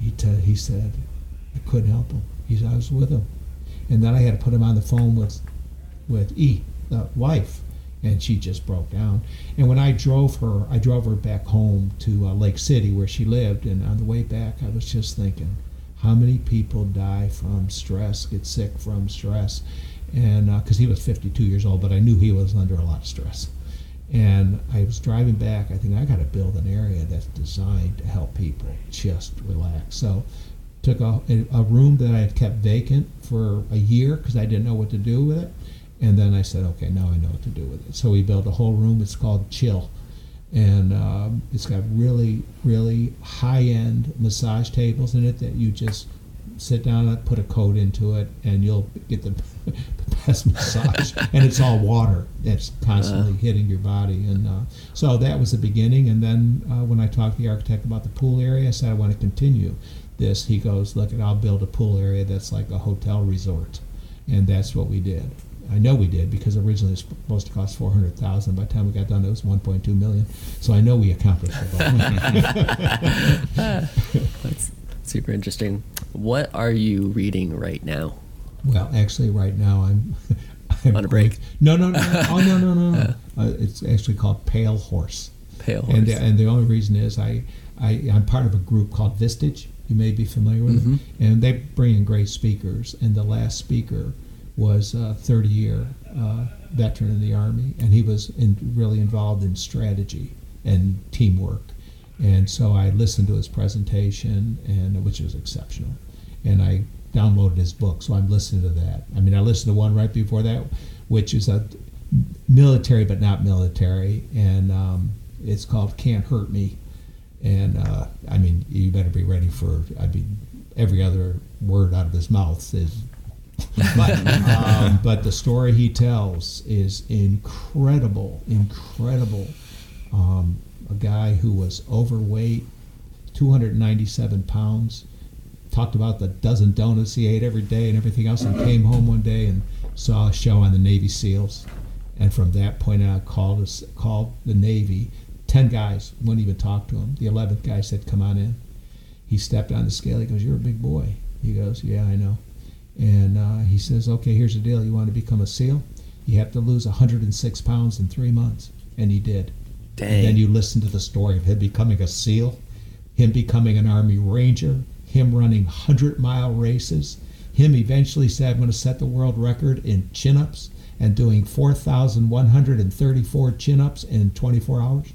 He t- he said, I couldn't help him. He said I was with him, and then I had to put him on the phone with with E, the wife, and she just broke down. And when I drove her, I drove her back home to uh, Lake City where she lived, and on the way back, I was just thinking, how many people die from stress, get sick from stress, and because he was 52 years old, but I knew he was under a lot of stress. And I was driving back. I think I got to build an area that's designed to help people just relax. So took a, a room that I had kept vacant for a year because I didn't know what to do with it. And then I said, okay, now I know what to do with it. So we built a whole room. It's called Chill. And um, it's got really, really high end massage tables in it that you just sit down and put a coat into it, and you'll get the, the best massage. and it's all water that's constantly hitting your body. And uh, so that was the beginning. And then uh, when I talked to the architect about the pool area, I said I want to continue this. He goes, "Look, I'll build a pool area that's like a hotel resort," and that's what we did. I know we did because originally it was supposed to cost four hundred thousand. By the time we got done, it was one point two million. So I know we accomplished it. That's super interesting. What are you reading right now? Well, actually, right now I'm, I'm On a break? No, no, no. Oh, no, no, no. no. Uh, it's actually called Pale Horse. Pale horse. And, and the only reason is I, I I'm part of a group called Vistage. You may be familiar with Mm-hmm. and they bring in great speakers. And the last speaker was a 30 year uh, veteran in the army, and he was in, really involved in strategy and teamwork. And so I listened to his presentation, and which was exceptional. And I downloaded his book, so I'm listening to that. I mean, I listened to one right before that, which is a military but not military, and um, it's called "Can't Hurt Me." And uh, I mean, you better be ready for. I mean, every other word out of his mouth is. but, um, but the story he tells is incredible, incredible. Um, a guy who was overweight, 297 pounds, talked about the dozen donuts he ate every day and everything else, and came home one day and saw a show on the Navy SEALs, And from that point on, called, called the Navy. Ten guys wouldn't even talk to him. The 11th guy said, Come on in. He stepped on the scale. He goes, You're a big boy. He goes, Yeah, I know. And uh, he says, Okay, here's the deal. You want to become a SEAL? You have to lose 106 pounds in three months. And he did. Dang. And then you listen to the story of him becoming a SEAL, him becoming an Army Ranger, him running 100 mile races, him eventually said, I'm going to set the world record in chin ups and doing 4,134 chin ups in 24 hours.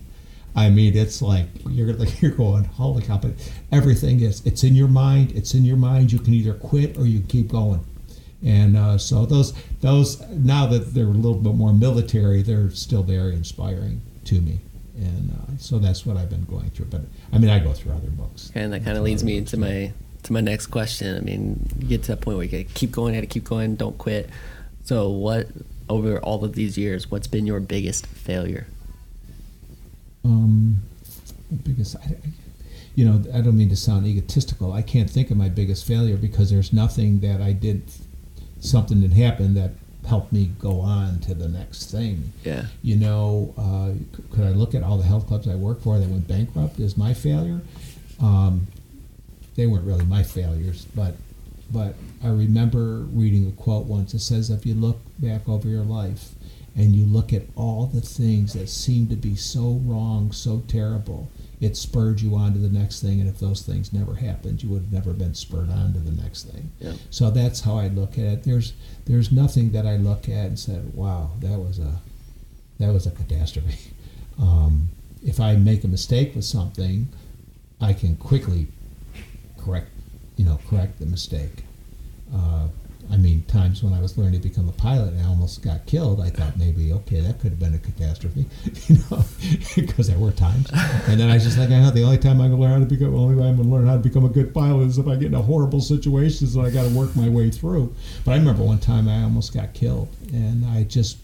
I mean, it's like you're like you're going, holy cow! But everything is it's in your mind. It's in your mind. You can either quit or you keep going. And uh, so those those now that they're a little bit more military, they're still very inspiring to me. And uh, so that's what I've been going through. But I mean, I go through other books. And that kind of leads me into my to my next question. I mean, you get to that point where you keep going, got to keep going, don't quit. So, what over all of these years, what's been your biggest failure? Um, biggest, I, I- you know, I don't mean to sound egotistical. I can't think of my biggest failure because there's nothing that I did, something that happened that helped me go on to the next thing. Yeah. You know, uh, could I look at all the health clubs I worked for that went bankrupt as my failure? Um, they weren't really my failures, but but I remember reading a quote once. It says, "If you look back over your life and you look at all the things that seem to be so wrong, so terrible, it spurred you on to the next thing. And if those things never happened, you would have never been spurred on to the next thing." Yeah. So that's how I look at it. There's there's nothing that I look at and said, "Wow, that was a that was a catastrophe." Um, if I make a mistake with something, I can quickly correct, you know, correct the mistake. Uh, I mean, times when I was learning to become a pilot and I almost got killed, I thought maybe, okay, that could have been a catastrophe, you know, because there were times. And then I was just like, I know the only time I can learn how to become, only way I'm going to learn how to become a good pilot is if I get into horrible situations that I got to work my way through. But I remember one time I almost got killed, and I just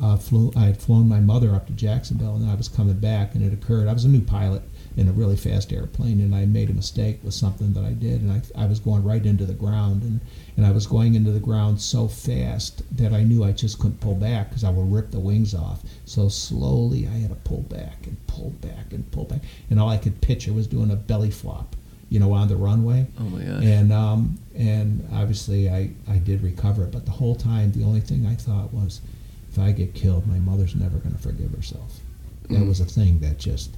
uh, flew. I had flown my mother up to Jacksonville, and I was coming back, and it occurred. I was a new pilot in a really fast airplane, and I made a mistake with something that I did, and I, I was going right into the ground, and, and I was going into the ground so fast that I knew I just couldn't pull back because I would rip the wings off. So slowly, I had to pull back and pull back and pull back, and all I could picture was doing a belly flop, you know, on the runway. Oh my gosh. And um, and obviously I, I did recover it, but the whole time the only thing I thought was, if I get killed, my mother's never going to forgive herself. That Mm. was a thing that just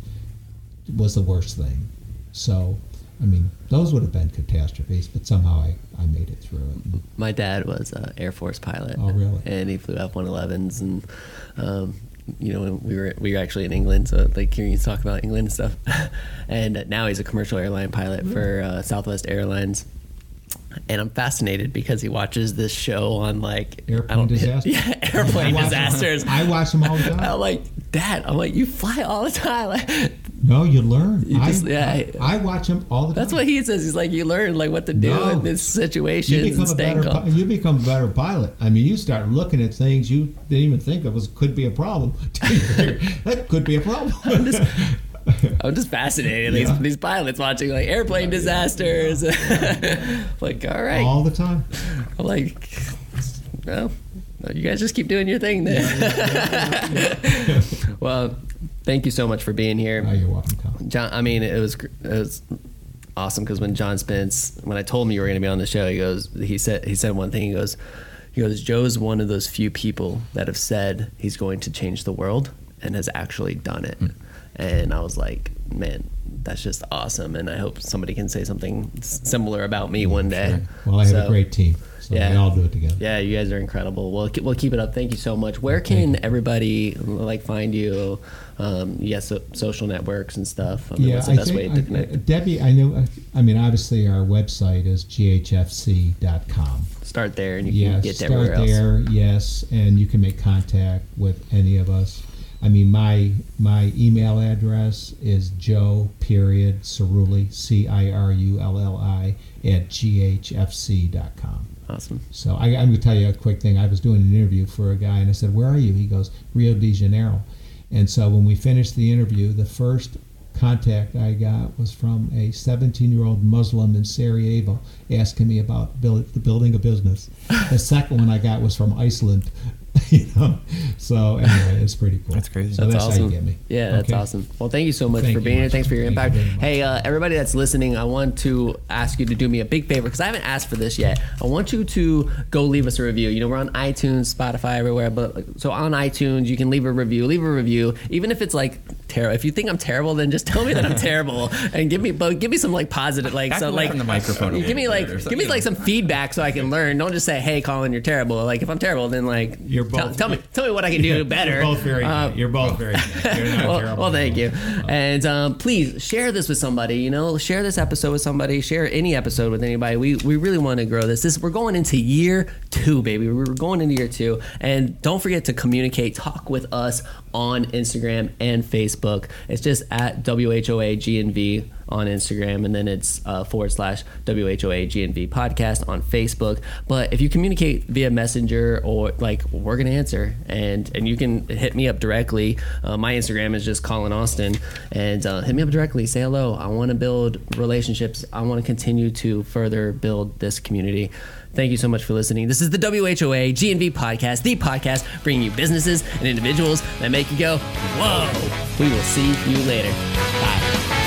was the worst thing. So, I mean, those would have been catastrophes, but somehow I, I made it through it. My dad was an Air Force pilot. Oh, really? And he flew F-111s, and um, you know, we were we were actually in England, so like hearing you talk about England and stuff. and now he's a commercial airline pilot for uh, Southwest Airlines. And I'm fascinated because he watches this show on like Airplane disasters? Yeah, airplane I disasters. I watch them all the time. I'm like, Dad, I'm like, you fly all the time. Like, No, you learn. You just- I, yeah, I, I watch them all the time. that's what he says. He's like, you learn like what to do No. in this you become a better calm. you become a better pilot. I mean, you start looking at things you didn't even think of as could be a problem. that could be a problem. I'm just fascinated. Yeah. These, these pilots watching like airplane disasters. like, all right. all the time. I'm like, no, you guys just keep doing your thing then. well, thank you so much for being here. Oh, you're welcome. John, I mean, it was it was awesome because when John Spence, when I told him you were going to be on the show, he goes, he said, he said one thing. He goes, he goes, Joe's one of those few people that have said he's going to change the world and has actually done it. Hmm. And I was like, man, that's just awesome. And I hope somebody can say something similar about me one day. Sure. Well, I have So- a great team, so Yeah. we all do it together. yeah, you guys are incredible. We'll we'll keep it up. Thank you so much. Where can everybody like find you? Um, yes, so, social networks and stuff. I mean, what's the I best way to I- connect? Debbie, I know. I mean, obviously, our website is ghfc.com. Start there, and you Yes, can get start everywhere else. there. Yes, and you can make contact with any of us. I mean, my my email address is Joe period Cirulli C I R U L L I at ghfc.com. Awesome. So I, I'm going to tell you a quick thing. I was doing an interview for a guy, and I said, "Where are you?" He goes, "Rio de Janeiro." And so when we finished the interview, the first contact I got was from a 17-year-old Muslim in Sarajevo asking me about build, building a business. the second one I got was from Iceland. you know. So anyway, it's pretty cool. That's crazy. So That's that's, how awesome. you get me. Yeah, that's Okay? awesome. Well, thank you so much Thank for you being here. much. Thanks for your Thank impact. very much. hey, uh, everybody that's listening, I want to ask you to do me a big favor because I haven't asked for this yet. I want you to go leave us a review. You know, we're on iTunes, Spotify, everywhere. But so on iTunes, you can leave a review. Leave a review, even if it's like terrible. If you think I'm terrible, then just tell me that I'm terrible and give me, but give me some like positive, like Back so, like from the microphone a Give me like, give me like some feedback so I can learn. Don't just say, "Hey, Colin, you're terrible." Like if I'm terrible, then like You're tell, both- tell me, tell me what I can do better. You're both very Uh, good. You're both very good. You're not well, terrible. well, thank you. And um, please share this with somebody. You know, share this episode with somebody. Share any episode with anybody. We we really want to grow this. This we're going into year two, baby. We're going into year two, and don't forget to communicate. Talk with us on Instagram and Facebook. It's just at WHOA GNV on Instagram, and then it's uh, forward slash WHOA GNV podcast on Facebook. But if you communicate via Messenger or like, we're gonna answer, and and you can hit me up directly. Uh, my Instagram is just Colin Austin, and uh, hit me up directly. Say hello. I want to build relationships. I want to continue to further build this community. Thank you so much for listening. This is the WHOA GNV podcast, the podcast bringing you businesses and individuals that make you go, whoa. We will see you later. Bye.